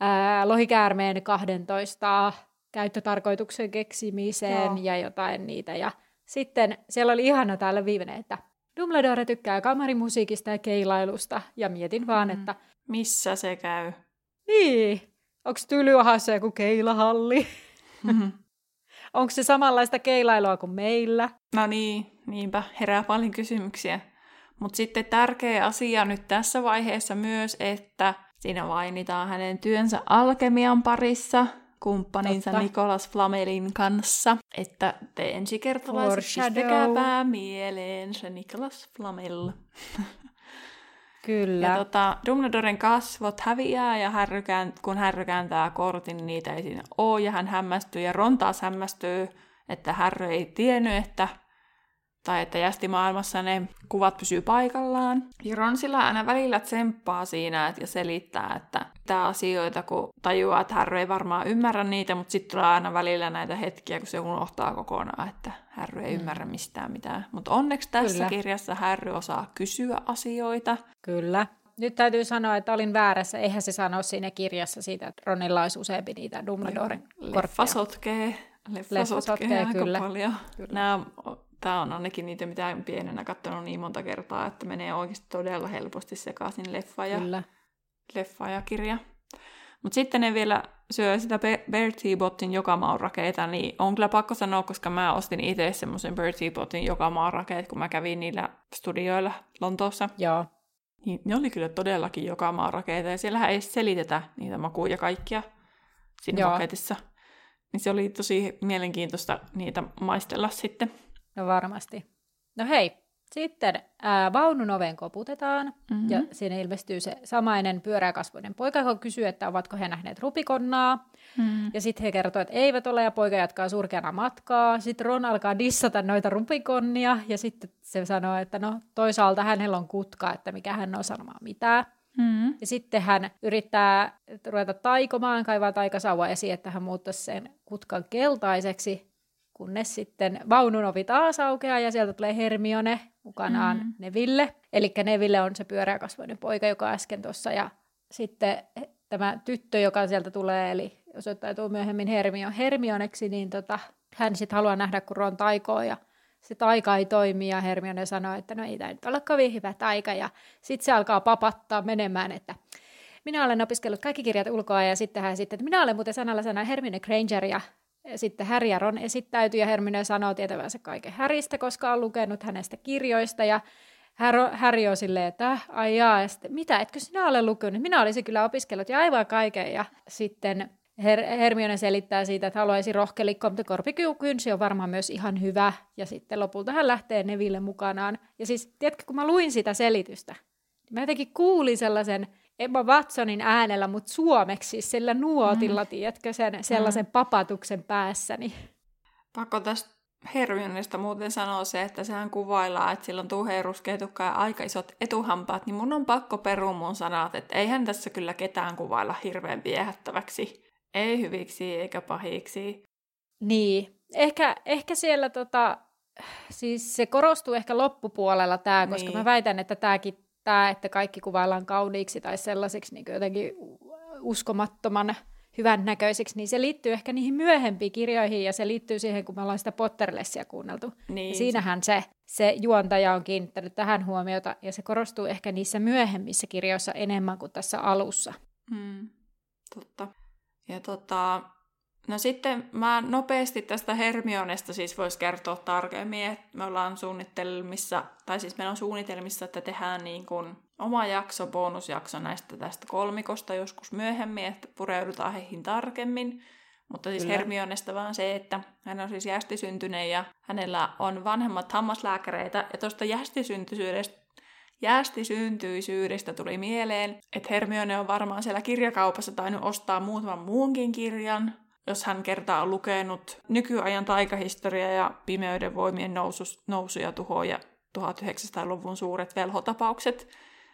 ää, lohikäärmeen 12 käyttötarkoituksen keksimisen Joo. ja jotain niitä. Ja sitten siellä oli ihana täällä viimeinen, että Dumbledore tykkää kamarimusiikista ja keilailusta, ja mietin vaan, mm. että... Missä se käy? Niin, onko Tylyahassa joku keilahalli? Mm-hmm. onko se samanlaista keilailua kuin meillä? No niin, niinpä, herää paljon kysymyksiä. Mutta sitten tärkeä asia nyt tässä vaiheessa myös, että siinä mainitaan hänen työnsä alkemian parissa, kumppaninsa Totta. Nikolas Flamelin kanssa, että te ensikertalaiset pistäkääpää mieleen se Nikolas Flamel. Kyllä. Ja tota, Dumbledoren kasvot häviää ja Harry kään, kun Harry kääntää kortin, niin niitä ei siinä ole ja hän hämmästyy ja Ron taas hämmästyy, että Harry ei tiennyt, että tai että jästimaailmassa ne kuvat pysyy paikallaan. Ja Ron sillä aina välillä tsemppaa siinä että, ja selittää, että tämä asioita, kun tajuaa, että Harry ei varmaan ymmärrä niitä, mutta sitten tulee aina välillä näitä hetkiä, kun se unohtaa kokonaan, että Harry ei mm. ymmärrä mistään mitään. Mutta onneksi tässä Kyllä. kirjassa Harry osaa kysyä asioita. Kyllä. Nyt täytyy sanoa, että olin väärässä. Eihän se sano siinä kirjassa siitä, että Ronilla olisi useampi niitä Dumbledoren kortteja. Leffa sotkee. Leffa, Leffa sotkee, sotkee aika kyllä. paljon. Kyllä. Nämä tämä on ainakin niitä, mitä pienenä katsonut niin monta kertaa, että menee oikeasti todella helposti sekaisin leffa ja, Kyllä. Leffa ja kirja. Mutta sitten ne vielä syö sitä Bertie Botin joka maan rakeita, niin on kyllä pakko sanoa, koska mä ostin itse semmoisen Bertie Botin joka maan rakeet, kun mä kävin niillä studioilla Lontoossa. Joo. Niin ne oli kyllä todellakin joka maan rakeita, ja siellähän ei selitetä niitä makuja kaikkia siinä Joo. paketissa. Niin se oli tosi mielenkiintoista niitä maistella sitten. No varmasti. No hei, sitten ää, vaunun oven koputetaan, mm-hmm. ja siinä ilmestyy se samainen pyöräkasvoinen poika, joka kysyy, että ovatko he nähneet rupikonnaa. Mm-hmm. Ja sitten he kertovat, että eivät ole, ja poika jatkaa surkeana matkaa. Sitten Ron alkaa dissata noita rupikonnia, ja sitten se sanoo, että no toisaalta hänellä on kutka, että mikä hän on sanomaan mitään. Mm-hmm. Ja sitten hän yrittää ruveta taikomaan, kaivaa taikasauva esiin, että hän muuttaisi sen kutkan keltaiseksi, kunnes sitten vaunun ovi taas aukeaa ja sieltä tulee Hermione mukanaan mm. Neville. Eli Neville on se pyöreäkasvoinen poika, joka äsken tuossa, ja sitten tämä tyttö, joka sieltä tulee, eli osoittautuu myöhemmin Hermio, Hermioneksi, niin tota, hän sitten haluaa nähdä, kun Ron taikoo, ja se taika ei toimi, ja Hermione sanoo, että no ei tämä nyt ole kovin hyvä taika, ja sitten se alkaa papattaa menemään, että minä olen opiskellut kaikki kirjat ulkoa, ja sitten hän sitten, että minä olen muuten sanalla sana Hermione Granger, ja sitten Harry ja Ron esittäytyy ja Hermione sanoo tietävänsä kaiken Häristä, koska on lukenut hänestä kirjoista ja Harry on silleen, että äh, ai jaa, ja sitten, mitä, etkö sinä ole lukenut? Minä olisin kyllä opiskellut ja aivan kaiken. Ja sitten Her- Hermione selittää siitä, että haluaisi rohkelikkoa, mutta korpikynsi on varmaan myös ihan hyvä. Ja sitten lopulta hän lähtee Neville mukanaan. Ja siis, tiedätkö, kun mä luin sitä selitystä, niin mä jotenkin kuulin sellaisen Emma Watsonin äänellä, mutta suomeksi sillä nuotilla, mm. tiedätkö, sen, sellaisen mm. papatuksen päässäni. Pakko tästä Hermionesta muuten sanoa se, että sehän kuvaillaan, että sillä on tuheruskeitukka ja aika isot etuhampaat, niin mun on pakko perua mun sanat, että eihän tässä kyllä ketään kuvailla hirveän viehättäväksi. Ei hyviksi eikä pahiksi. Niin, ehkä, ehkä siellä tota, siis se korostuu ehkä loppupuolella tämä, koska niin. mä väitän, että tämäkin tämä, että kaikki kuvaillaan kauniiksi tai sellaisiksi niin jotenkin uskomattoman hyvän näköisiksi, niin se liittyy ehkä niihin myöhempiin kirjoihin ja se liittyy siihen, kun me ollaan sitä Potterlessia kuunneltu. Niin. Ja siinähän se, se juontaja on kiinnittänyt tähän huomiota ja se korostuu ehkä niissä myöhemmissä kirjoissa enemmän kuin tässä alussa. Hmm. Totta. Ja tota, No sitten mä nopeasti tästä Hermionesta siis voisi kertoa tarkemmin, että me ollaan suunnitelmissa, tai siis meillä on suunnitelmissa, että tehdään niin kuin oma jakso, bonusjakso näistä tästä kolmikosta joskus myöhemmin, että pureudutaan heihin tarkemmin. Mutta siis Kyllä. Hermionesta vaan se, että hän on siis jästisyntyinen ja hänellä on vanhemmat hammaslääkäreitä. Ja tuosta jästisyntyisyydestä jästisyntyisyydestä tuli mieleen, että Hermione on varmaan siellä kirjakaupassa tainnut ostaa muutaman muunkin kirjan, jos hän kertaa on lukenut nykyajan taikahistoria ja pimeyden voimien nousus, nousu ja tuho ja 1900-luvun suuret velhotapaukset.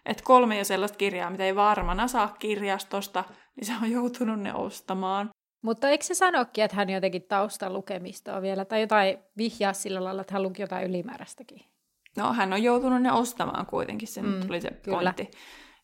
Et kolme jo sellaista kirjaa, mitä ei varmana saa kirjastosta, niin se on joutunut ne ostamaan. Mutta eikö se sanokin, että hän jotenkin taustan lukemista vielä, tai jotain vihjaa sillä lailla, että hän luki jotain ylimääräistäkin? No, hän on joutunut ne ostamaan kuitenkin, se mm, tuli se kyllä. pointti.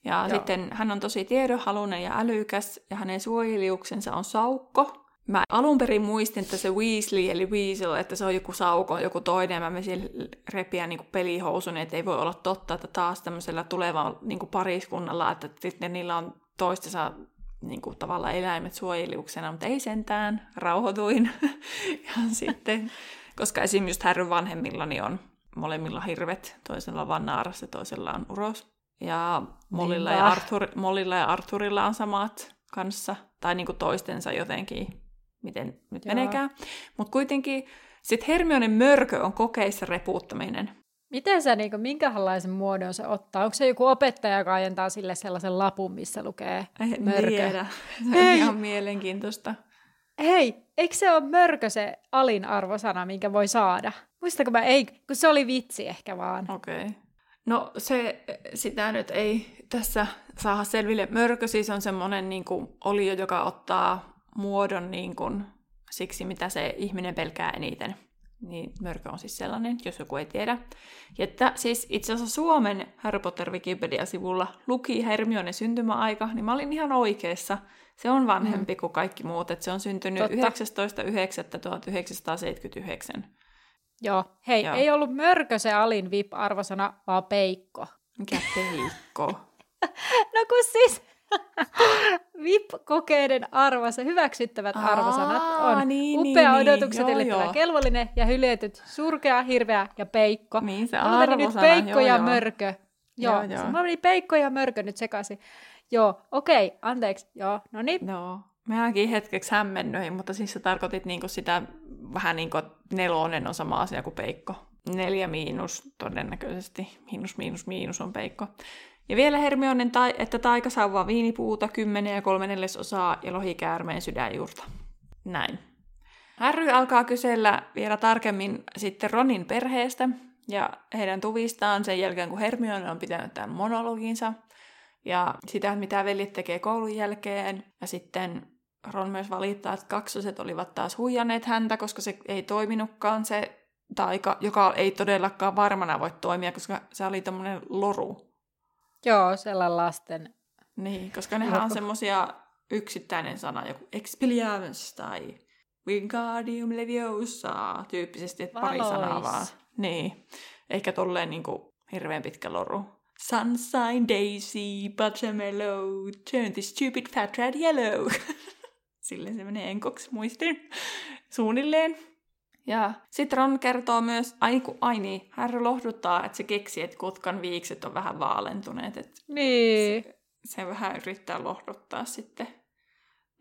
Ja Joo. sitten hän on tosi tiedonhalunen ja älykäs, ja hänen suojeliuksensa on saukko, Mä alun perin muistin, että se Weasley eli Weasel, että se on joku sauko, joku toinen. Mä menisin repiä niin pelihousun, että ei voi olla totta, että taas tämmöisellä tulevalla niin pariskunnalla, että sitten niillä on toistensa niin kuin, tavallaan eläimet suojeliuksena, mutta ei sentään, rauhoituin. ja sitten, koska esim. just Härryn vanhemmillani on molemmilla hirvet, toisella on Vannaaras ja toisella on Uros. Ja Molilla, ja, Arthur, Molilla ja Arthurilla on samat kanssa, tai niin kuin toistensa jotenkin miten nyt Joo. menekään. Mutta kuitenkin sitten Hermionen mörkö on kokeissa repuuttaminen. Miten sä, niin minkälaisen muodon se ottaa? Onko se joku opettaja, joka ajentaa sille sellaisen lapun, missä lukee En mörkö? tiedä. Se on ihan mielenkiintoista. Hei, eikö se ole mörkö se alin arvosana, minkä voi saada? Muistako mä, ei, kun se oli vitsi ehkä vaan. Okei. Okay. No se, sitä nyt ei tässä saada selville. Mörkö siis on semmoinen niin kuin, olio, joka ottaa muodon niin kuin, siksi, mitä se ihminen pelkää eniten. Niin mörkö on siis sellainen, jos joku ei tiedä. Ja että, siis itse asiassa Suomen Harry Potter Wikipedia-sivulla luki Hermionen syntymäaika, niin mä olin ihan oikeassa. Se on vanhempi mm. kuin kaikki muut, että se on syntynyt Totta. 19.9.1979. Joo, hei, Joo. ei ollut mörkö se alin VIP-arvosana, vaan peikko. Mikä peikko? No kun siis VIP-kokeiden arvosa, hyväksyttävät Aa, arvosanat on niin, upea niin, odotukset niin. Joo, joo. kelvollinen ja hyljetyt surkea, hirveä ja peikko. Niin se Mulla meni nyt arvosana, peikko joo, ja joo. mörkö. Joo, Joo, joo. mulla meni peikko ja mörkö nyt sekaisin. Joo, okei, anteeksi. Joo, no niin. Joo. Mäkin hetkeksi hämmennyin, mutta siis sä tarkoitit niinku sitä vähän niin kuin nelonen on sama asia kuin peikko. Neljä miinus todennäköisesti. Miinus, miinus, miinus on peikko. Ja vielä Hermionen, tai, että taika sauvaa viinipuuta, kymmenen ja kolme neljäsosaa ja lohikäärmeen sydänjuurta. Näin. Harry alkaa kysellä vielä tarkemmin sitten Ronin perheestä ja heidän tuvistaan sen jälkeen, kun Hermione on pitänyt tämän monologinsa. Ja sitä, mitä veljet tekee koulun jälkeen. Ja sitten Ron myös valittaa, että kaksoset olivat taas huijanneet häntä, koska se ei toiminutkaan se taika, joka ei todellakaan varmana voi toimia, koska se oli tämmöinen loru. Joo, sellainen lasten. Niin, koska nehän on Loru. semmosia yksittäinen sana, joku expelliarmus tai Wingardium Leviosa tyyppisesti, että pari Valois. sanaa vaan. Niin, eikä tolleen niinku hirveän pitkä loru. Sunshine, Daisy, Buttermellow, turn this stupid fat rat yellow. Silleen se menee enkoksi muistin suunnilleen. Ja sitten Ron kertoo myös, ai, ku, ai niin, Harry lohduttaa, että se keksi, että kutkan viikset on vähän vaalentuneet. Että Niin. se, se vähän yrittää lohduttaa sitten.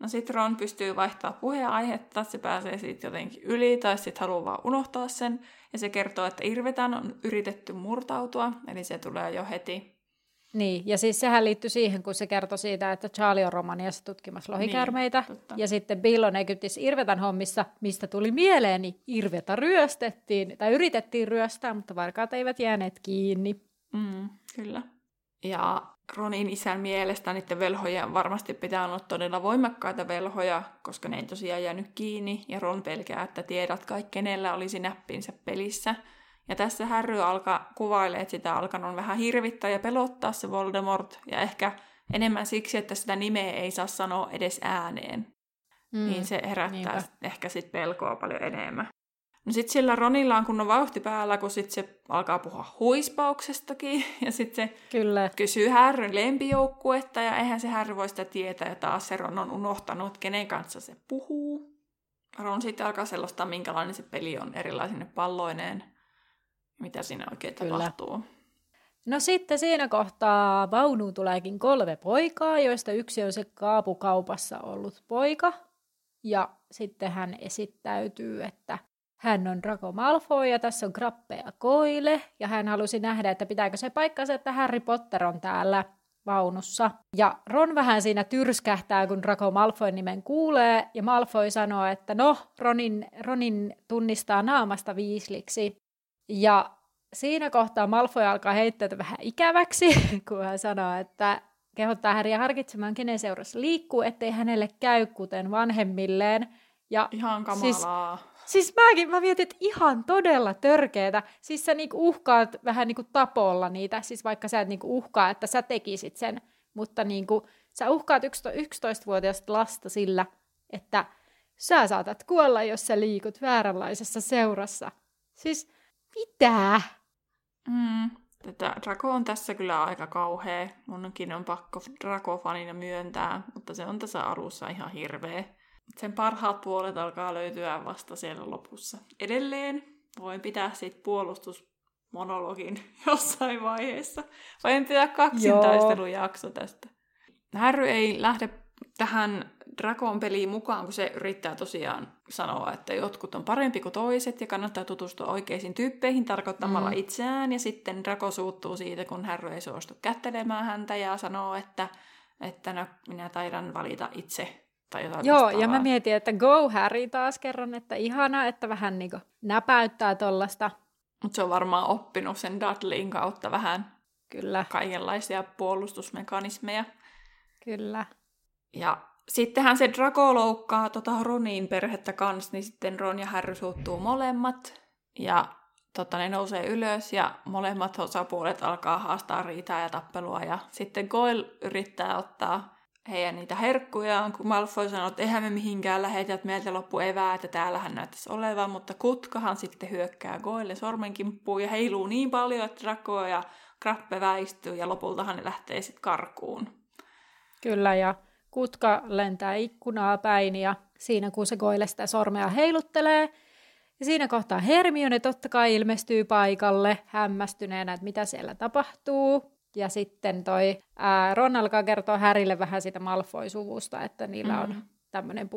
No sit Ron pystyy vaihtamaan puheenaihetta, se pääsee siitä jotenkin yli, tai sitten haluaa vaan unohtaa sen. Ja se kertoo, että Irvetän on yritetty murtautua, eli se tulee jo heti. Niin, ja siis sehän liittyy siihen, kun se kertoi siitä, että Charlie on Romaniassa tutkimassa lohikäärmeitä. Niin, totta. ja sitten Bill on Egyptissä Irvetan hommissa, mistä tuli mieleeni, Irveta ryöstettiin, tai yritettiin ryöstää, mutta varkaat eivät jääneet kiinni. Mm, kyllä. Ja Ronin isän mielestä niiden velhojen varmasti pitää olla todella voimakkaita velhoja, koska ne ei tosiaan jäänyt kiinni, ja Ron pelkää, että tiedät kai kenellä olisi näppinsä pelissä. Ja tässä Harry alkaa kuvailee, että sitä alkanut vähän hirvittää ja pelottaa se Voldemort, ja ehkä enemmän siksi, että sitä nimeä ei saa sanoa edes ääneen. Mm, niin se herättää niinpä. ehkä sit pelkoa paljon enemmän. No sit sillä Ronilla on kunnon vauhti päällä, kun sit se alkaa puhua huispauksestakin, ja sit se Kyllä. kysyy Härryn lempijoukkuetta, ja eihän se Härry voi sitä tietää, ja taas se Ron on unohtanut, kenen kanssa se puhuu. Ron sitten alkaa selostaa, minkälainen se peli on erilaisine palloineen, mitä siinä oikein Kyllä. tapahtuu. No sitten siinä kohtaa vaunuun tuleekin kolme poikaa, joista yksi on se kaapukaupassa ollut poika. Ja sitten hän esittäytyy, että hän on Draco Malfoy ja tässä on Grappe ja Koile. Ja hän halusi nähdä, että pitääkö se paikkansa, että Harry Potter on täällä vaunussa. Ja Ron vähän siinä tyrskähtää, kun Draco Malfoyn nimen kuulee. Ja Malfoy sanoo, että no, Ronin, Ronin tunnistaa naamasta viisliksi. Ja siinä kohtaa Malfoy alkaa heittää vähän ikäväksi, kun hän sanoo, että kehottaa Häriä harkitsemaan, kenen seurassa liikkuu, ettei hänelle käy kuten vanhemmilleen. Ja Ihan Siis- kamalaa. Siis mäkin, mä mietin, että ihan todella törkeetä. Siis sä niinku uhkaat vähän niinku tapolla niitä, siis vaikka sä et niinku uhkaa, että sä tekisit sen, mutta niinku, sä uhkaat 11-vuotiaasta lasta sillä, että sä saatat kuolla, jos sä liikut vääränlaisessa seurassa. Siis mitä? Mm. Tätä Draco on tässä kyllä aika kauhea. Munkin on pakko Draco-fanina myöntää, mutta se on tässä alussa ihan hirveä. Sen parhaat puolet alkaa löytyä vasta siellä lopussa. Edelleen voin pitää siitä puolustusmonologin jossain vaiheessa. Voin pitää kaksintaistelujakso tästä. Harry ei lähde tähän Drakon peliin mukaan, kun se yrittää tosiaan sanoa, että jotkut on parempi kuin toiset ja kannattaa tutustua oikeisiin tyyppeihin tarkoittamalla mm. itseään. Ja sitten Drako suuttuu siitä, kun Harry ei suostu kättelemään häntä ja sanoo, että, että no, minä taidan valita itse. Tai jotain Joo, vastaavaa. ja mä mietin, että go Harry taas kerran, että ihana, että vähän niin näpäyttää tollasta. Mutta se on varmaan oppinut sen Dudleyin kautta vähän Kyllä. kaikenlaisia puolustusmekanismeja. Kyllä. Ja sittenhän se Draco loukkaa tota Ronin perhettä kanssa, niin sitten Ron ja Harry suuttuu molemmat. Ja tota, ne nousee ylös ja molemmat osapuolet alkaa haastaa riitaa ja tappelua. Ja sitten Goyle yrittää ottaa heidän niitä herkkujaan, kun Malfoy sanoo, että eihän me mihinkään lähetä, että meiltä loppu evää, että täällähän näyttäisi olevan, mutta Kutkahan sitten hyökkää Goille sormenkimppuun ja heiluu niin paljon, että Draco ja Krappe väistyy ja lopultahan ne lähtee sitten karkuun. Kyllä, ja kutka lentää ikkunaa päin ja siinä kun se Goille sitä sormea heiluttelee, ja siinä kohtaa Hermione totta kai ilmestyy paikalle hämmästyneenä, että mitä siellä tapahtuu. Ja sitten toi ää, Ron alkaa kertoa Härille vähän siitä Malfoy-suvusta, että niillä on mm. tämmöinen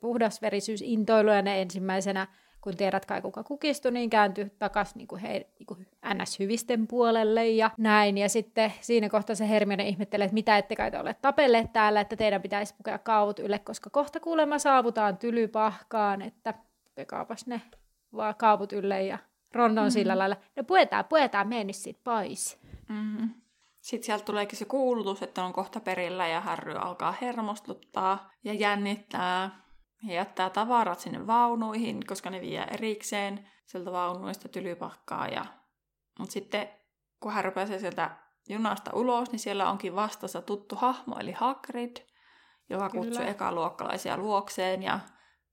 puhdasverisyysintoilu ja ne ensimmäisenä kun tiedät kai kuka kukistui, niin kääntyy takaisin niin he, niin NS-hyvisten puolelle ja näin. Ja sitten siinä kohtaa se Hermione ihmettelee, että mitä ette kai te ole tapelleet täällä, että teidän pitäisi pukea kaavut ylle, koska kohta kuulemma saavutaan tylypahkaan, että pukekaapas ne vaan kaavut ylle ja Ron on mm-hmm. sillä lailla, no puetaan, puetaan, mene nyt siitä pois. Mm-hmm. Sitten sieltä tuleekin se kuulutus, että on kohta perillä ja Harry alkaa hermostuttaa ja jännittää. He jättää tavarat sinne vaunuihin, koska ne vie erikseen sieltä vaunuista tylypakkaa. Ja... Mutta sitten kun hän pääsee sieltä junasta ulos, niin siellä onkin vastassa tuttu hahmo, eli Hagrid, joka Kyllä. kutsuu ekaluokkalaisia luokseen. Ja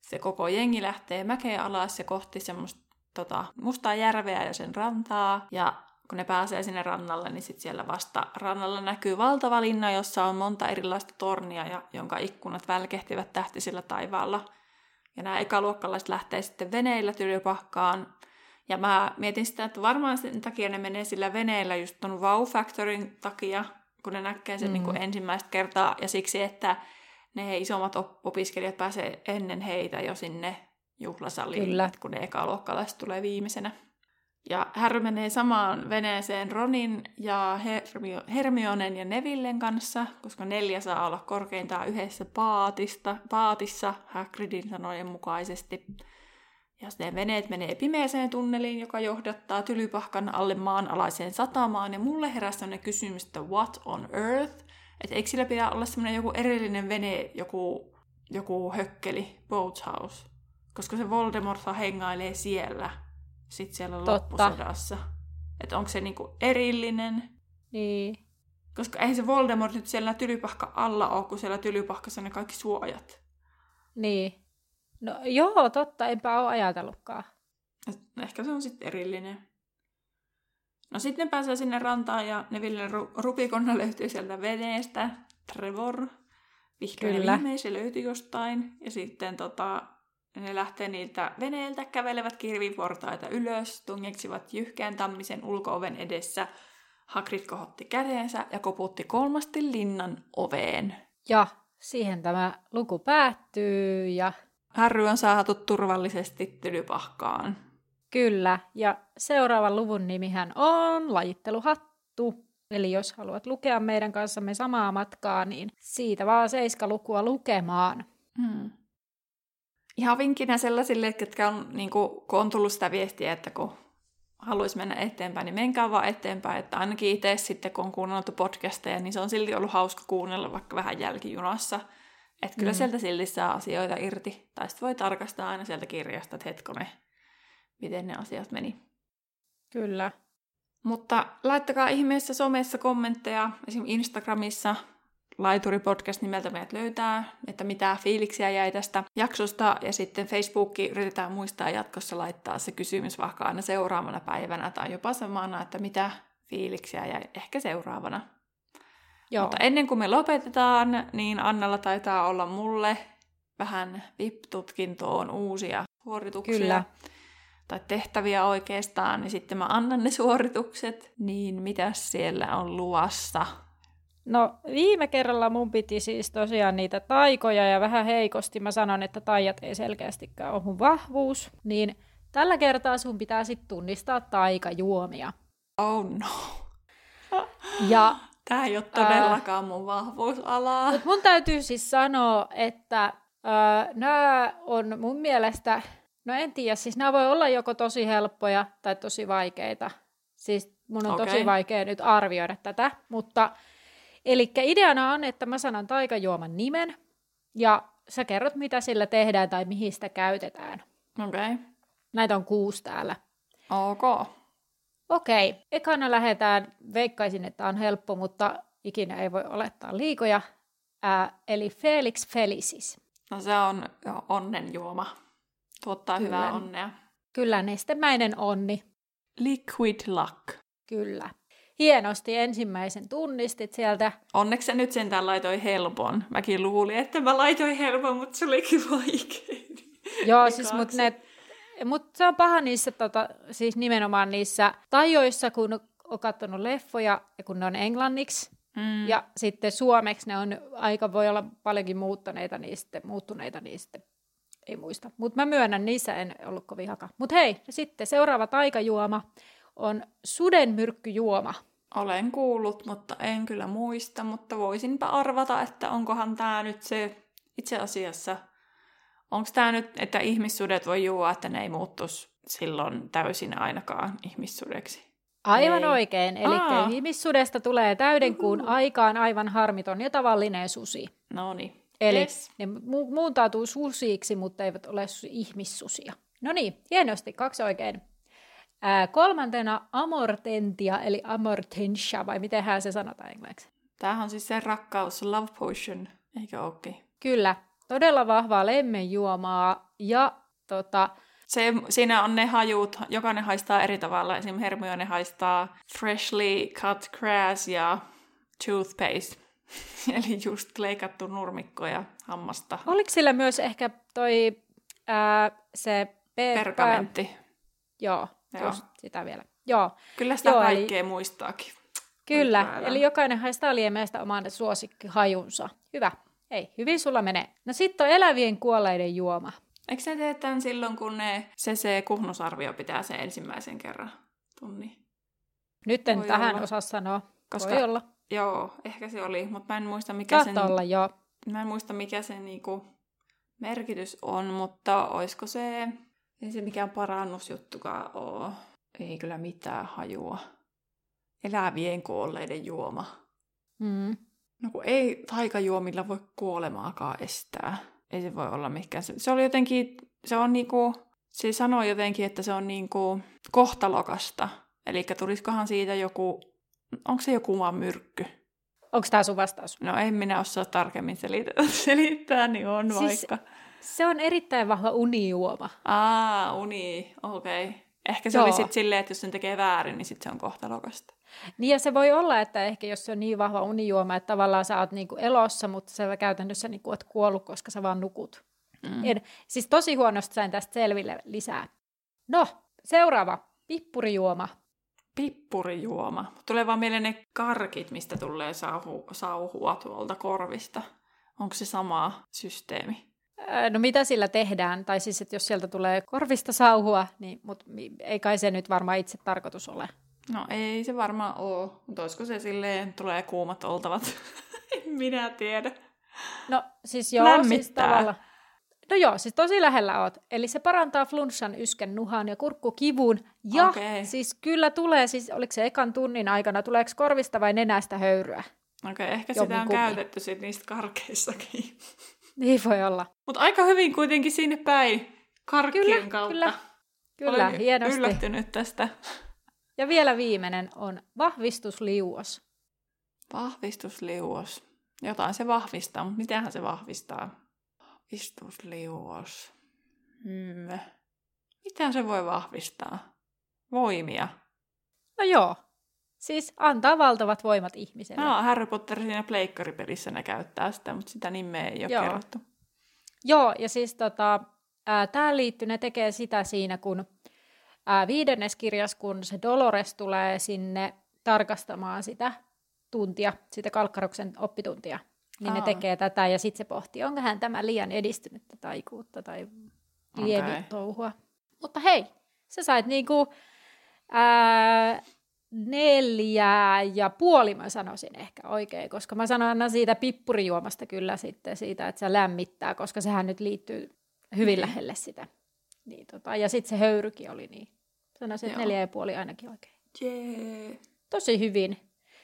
se koko jengi lähtee mäkeen alas ja kohti semmoista tota, mustaa järveä ja sen rantaa. Ja kun ne pääsee sinne rannalle, niin sitten siellä vasta rannalla näkyy valtava linna, jossa on monta erilaista tornia, ja, jonka ikkunat välkehtivät tähtisillä taivaalla. Ja nämä ekaluokkalaiset lähtee sitten veneillä tylypahkaan. Ja mä mietin sitä, että varmaan sen takia ne menee sillä veneellä just ton Wow Factorin takia, kun ne näkee sen mm. niin kuin ensimmäistä kertaa, ja siksi, että ne isommat opiskelijat pääsee ennen heitä jo sinne juhlasaliin, Kyllä. kun ne ekaluokkalaiset tulee viimeisenä. Ja Harry menee samaan veneeseen Ronin ja Hermio- Hermionen ja Nevillen kanssa, koska neljä saa olla korkeintaan yhdessä paatista, paatissa Hagridin sanojen mukaisesti. Ja sitten veneet menee pimeeseen tunneliin, joka johdattaa tylypahkan alle maanalaiseen satamaan. Ja mulle heräsi sellainen kysymys, että what on earth? Että eikö sillä pidä olla semmoinen joku erillinen vene, joku, joku hökkeli, boathouse? Koska se Voldemort hengailee siellä sitten siellä Totta. loppusodassa. Että onko se niinku erillinen. Niin. Koska eihän se Voldemort nyt siellä tylypahka alla ole, kun siellä tylypahkassa ne kaikki suojat. Niin. No joo, totta, enpä ole ajatellutkaan. Ehkä se on sitten erillinen. No sitten ne pääsee sinne rantaan ja Neville Rupikonna löytyy sieltä veneestä. Trevor. Vihdoin Kyllä. viimein se löytyi jostain. Ja sitten tota, ne lähtee niiltä veneiltä, kävelevät kirviportaita ylös, tungeksivat jyhkeän tammisen ulkooven edessä. Hagrid kohotti käteensä ja koputti kolmasti linnan oveen. Ja siihen tämä luku päättyy ja... Harry on saatu turvallisesti tylypahkaan. Kyllä, ja seuraavan luvun nimihän on Lajitteluhattu. Eli jos haluat lukea meidän kanssamme samaa matkaa, niin siitä vaan seiska lukua lukemaan. Hmm ihan vinkkinä sellaisille, ketkä on, niin kuin, kun on tullut sitä viestiä, että kun haluaisi mennä eteenpäin, niin menkää vaan eteenpäin. Että ainakin itse sitten, kun on kuunneltu podcasteja, niin se on silti ollut hauska kuunnella vaikka vähän jälkijunassa. Että kyllä mm. sieltä silti saa asioita irti. Tai sitten voi tarkastaa aina sieltä kirjasta, että hetkone, miten ne asiat meni. Kyllä. Mutta laittakaa ihmeessä somessa kommentteja, esimerkiksi Instagramissa, Laituri-podcast nimeltä meidät löytää, että mitä fiiliksiä jäi tästä jaksosta. Ja sitten Facebookki yritetään muistaa jatkossa laittaa se kysymys vaikka aina seuraavana päivänä tai jopa samana, että mitä fiiliksiä jäi ehkä seuraavana. Joo. Mutta ennen kuin me lopetetaan, niin Annalla taitaa olla mulle vähän VIP-tutkintoon uusia suorituksia. Kyllä. Tai tehtäviä oikeastaan, niin sitten mä annan ne suoritukset. Niin mitä siellä on luvassa? No viime kerralla mun piti siis tosiaan niitä taikoja ja vähän heikosti mä sanon, että taijat ei selkeästikään ole mun vahvuus, niin tällä kertaa sun pitää sitten tunnistaa taikajuomia. Oh no. Ja Tämä ei ole todellakaan mun vahvuusalaa. Mut mun täytyy siis sanoa, että äh, nämä on mun mielestä, no en tiedä, siis nämä voi olla joko tosi helppoja tai tosi vaikeita. Siis mun on okay. tosi vaikea nyt arvioida tätä, mutta eli ideana on, että mä sanon taikajuoman nimen ja sä kerrot, mitä sillä tehdään tai mihin sitä käytetään. Okei. Okay. Näitä on kuusi täällä. Ok. Okei, ekana lähdetään, veikkaisin, että on helppo, mutta ikinä ei voi olettaa liikoja. Ää, eli Felix Felicis. No se on onnenjuoma. Tuottaa Kyllä. hyvää onnea. Kyllä, nestemäinen onni. Liquid luck. Kyllä. Hienosti ensimmäisen tunnistit sieltä. Onneksi se nyt sentään laitoi helpon. Mäkin luulin, että mä laitoin helpon, mutta se olikin vaikea. Joo, siis mut ne mutta se on paha niissä, tota, siis nimenomaan niissä tajoissa, kun on katsonut leffoja ja kun ne on englanniksi. Mm. Ja sitten suomeksi ne on aika, voi olla paljonkin muuttaneita niistä, muuttuneita niistä. Ei muista. Mutta mä myönnän, niissä en ollut kovin haka. Mutta hei, sitten seuraava taikajuoma on sudenmyrkkyjuoma. Olen kuullut, mutta en kyllä muista, mutta voisinpa arvata, että onkohan tämä nyt se itse asiassa Onko tämä nyt, että ihmissudet voi juua, että ne ei muuttuisi silloin täysin ainakaan ihmissudeksi? Aivan ei. oikein. Eli ihmissudesta tulee täydenkuun Uhuhu. aikaan aivan harmiton ja tavallinen susi. No niin. Eli yes. ne mu- muuntautuu susiksi, mutta eivät ole ihmissusia. No niin, hienosti, kaksi oikein. Ää, kolmantena amortentia, eli amortentia, vai miten se sanotaan englanniksi? Tämähän on siis se rakkaus, love potion, eikö ookin? Kyllä, todella vahvaa lemmenjuomaa ja tota, se, siinä on ne hajut, jokainen haistaa eri tavalla. Esimerkiksi Hermione haistaa freshly cut grass ja toothpaste. Eli just leikattu nurmikko ja hammasta. Oliko sillä myös ehkä toi ää, se... Pe- Pergamentti. Pää... Joo, Joo. Just sitä vielä. Joo. Kyllä sitä Joo, kaikkea eli... muistaakin. Kyllä, eli jokainen haistaa liemeestä oman suosikkihajunsa. Hyvä. Ei, hyvin sulla menee. No sitten on elävien kuolleiden juoma. Eikö se tee tämän silloin, kun ne se kuhnusarvio pitää sen ensimmäisen kerran tunni? Nyt en Voi tähän olla. osaa sanoa. Koska, Voi olla. Joo, ehkä se oli, mutta mä en muista mikä sen... olla, joo. Mä en muista mikä sen niinku merkitys on, mutta oisko se... Ei se mikään parannusjuttukaan ole. Ei kyllä mitään hajua. Elävien kuolleiden juoma. Mm. No kun ei taikajuomilla voi kuolemaakaan estää. Ei se voi olla mikään. Se, se oli jotenkin, se on niinku, se sanoi jotenkin, että se on niinku kohtalokasta. Eli tulisikohan siitä joku, onko se joku vaan myrkky? Onko tämä sun vastaus? No en minä osaa tarkemmin selittää, selittää niin on siis vaikka. Se on erittäin vahva unijuoma. Aa, uni, okei. Okay. Ehkä se Joo. oli sitten silleen, että jos sen tekee väärin, niin sitten se on kohtalokasta. Niin ja se voi olla, että ehkä jos se on niin vahva unijuoma, että tavallaan sä oot niinku elossa, mutta sä käytännössä niinku oot kuollut, koska sä vaan nukut. Mm. En, siis tosi huonosti sain tästä selville lisää. No, seuraava. Pippurijuoma. Pippurijuoma. Tulee vaan mieleen ne karkit, mistä tulee sauhu, sauhua tuolta korvista. Onko se sama systeemi? No mitä sillä tehdään? Tai siis, että jos sieltä tulee korvista sauhua, niin mut, ei kai se nyt varmaan itse tarkoitus ole. No ei se varmaan ole, mutta olisiko se silleen, tulee kuumat oltavat? en minä tiedä. No siis joo, siis Lämmittää. siis tavalla. No joo, siis tosi lähellä oot. Eli se parantaa flunssan, yskän, nuhan ja kurkkukivun. Ja okay. siis kyllä tulee, siis oliko se ekan tunnin aikana, tuleeko korvista vai nenästä höyryä? Okei, okay, ehkä sitä on kumpi. käytetty sit niistä karkeissakin. Niin voi olla. Mutta aika hyvin kuitenkin sinne päin karkkien kyllä, kautta. Kyllä, kyllä Olen hienosti. yllättynyt tästä. Ja vielä viimeinen on vahvistusliuos. Vahvistusliuos. Jotain se vahvistaa, mutta mitähän se vahvistaa? Vahvistusliuos. Hmm. Mitä se voi vahvistaa? Voimia. No joo. Siis antaa valtavat voimat ihmiselle. No, Harry Potter siinä pleikkaripelissä ne käyttää sitä, mutta sitä nimeä ei ole joo. kerrottu. Joo, ja siis tota, tämä liittyy, ne tekee sitä siinä, kun ää, viidennes kirjas, kun se Dolores tulee sinne tarkastamaan sitä tuntia, sitä Kalkkaroksen oppituntia, niin Aa. ne tekee tätä ja sitten se pohtii, onkohan tämä liian edistynyttä taikuutta tai lievi Okei. touhua. Mutta hei, sä sait niinku ää, neljä ja puoli mä sanoisin ehkä oikein, koska mä sanon aina siitä pippurijuomasta kyllä sitten siitä, että se lämmittää, koska sehän nyt liittyy hyvin Niin. lähelle sitä. Niin, tota, ja sitten se höyrykin oli niin. Sanoisin, että Joo. neljä ja puoli ainakin oikein. Jee. Tosi hyvin.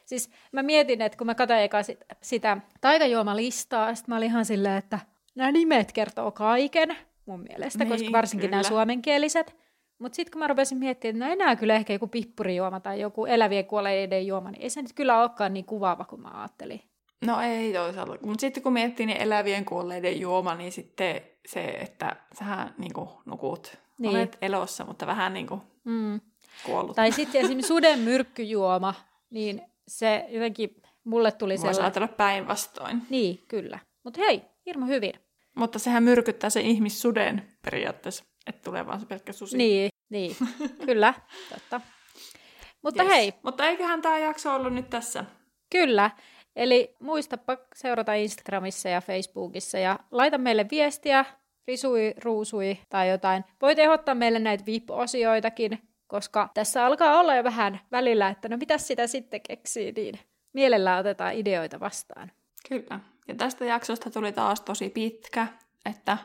Siis mä mietin, että kun mä katsoin eka sit, sitä taikajuomalistaa, sitten mä olin ihan silleen, että nämä nimet kertoo kaiken mun mielestä, Niin, koska varsinkin nämä kyllä. suomenkieliset. Mutta sitten kun mä rupesin miettimään, että no enää kyllä ehkä joku pippurijuoma tai joku elävien kuolleiden juoma, niin ei se nyt kyllä olekaan niin kuvaava kuin mä ajattelin. No ei toisaalta. Mutta sitten kun miettii niin elävien kuolleiden juoma, niin sitten se, että sähän niin kuin, nukut. Niin. Olet elossa, mutta vähän niin kuin Mm. kuollut. Tai sitten esimerkiksi suden myrkkyjuoma, niin se jotenkin mulle tuli Voisi sellainen. ajatella päinvastoin. Niin, kyllä. Mutta hei, hirmu hyvin. Mutta sehän myrkyttää sen ihmissuden periaatteessa, että tulee vaan se pelkkä susi. Niin, niin. kyllä, totta. Mutta Yes. hei, Mutta eiköhän tämä jakso ollut nyt tässä. Kyllä. Eli muistapa seurata Instagramissa ja Facebookissa ja laita meille viestiä, risui, ruusui tai jotain. Voit ehdottaa meille näitä VIP-osioitakin, koska tässä alkaa olla jo vähän välillä, että no mitä sitä sitten keksii, niin mielellään otetaan ideoita vastaan. Kyllä. Ja tästä jaksosta tuli taas tosi pitkä, että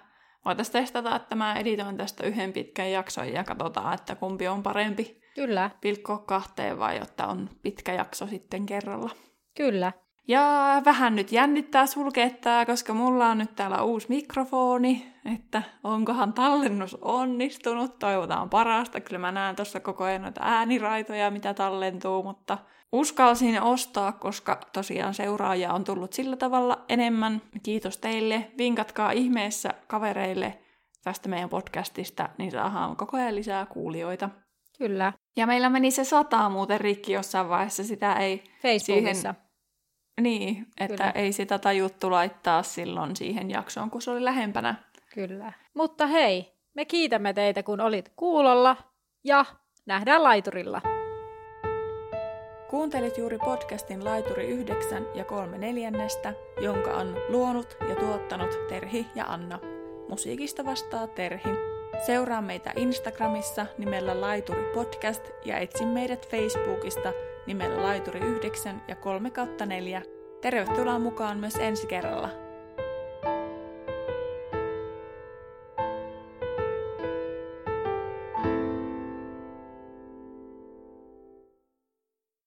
voitaisiin testata, että mä editoin tästä yhden pitkän jakson ja katsotaan, että kumpi on parempi Kyllä, pilkkoa kahteen vai jotta on pitkä jakso sitten kerralla. kyllä. Ja vähän nyt jännittää sulkettaa, koska mulla on nyt täällä uusi mikrofoni, että onkohan tallennus onnistunut, toivotaan parasta. Kyllä mä näen tuossa koko ajan noita ääniraitoja, mitä tallentuu, mutta uskalsin ostaa, koska tosiaan seuraajia on tullut sillä tavalla enemmän. Kiitos teille, vinkatkaa ihmeessä kavereille tästä meidän podcastista, niin saadaan koko ajan lisää kuulijoita. Kyllä. Ja meillä meni se sataa muuten rikki jossain vaiheessa, sitä ei Facebookissa. Niin, että Kyllä. ei sitä tajuttu laittaa silloin siihen jaksoon, kun se oli lähempänä. Kyllä. Mutta hei, me kiitämme teitä, kun olit kuulolla ja nähdään laiturilla. Kuuntelit juuri podcastin Laituri 9 ja 3 neljännestä, jonka on luonut ja tuottanut Terhi ja Anna. Musiikista vastaa Terhi. Seuraa meitä Instagramissa nimellä Laituri Podcast ja etsi meidät Facebookista nimellä Laituri 9 ja 3 4. Tervetuloa mukaan myös ensi kerralla.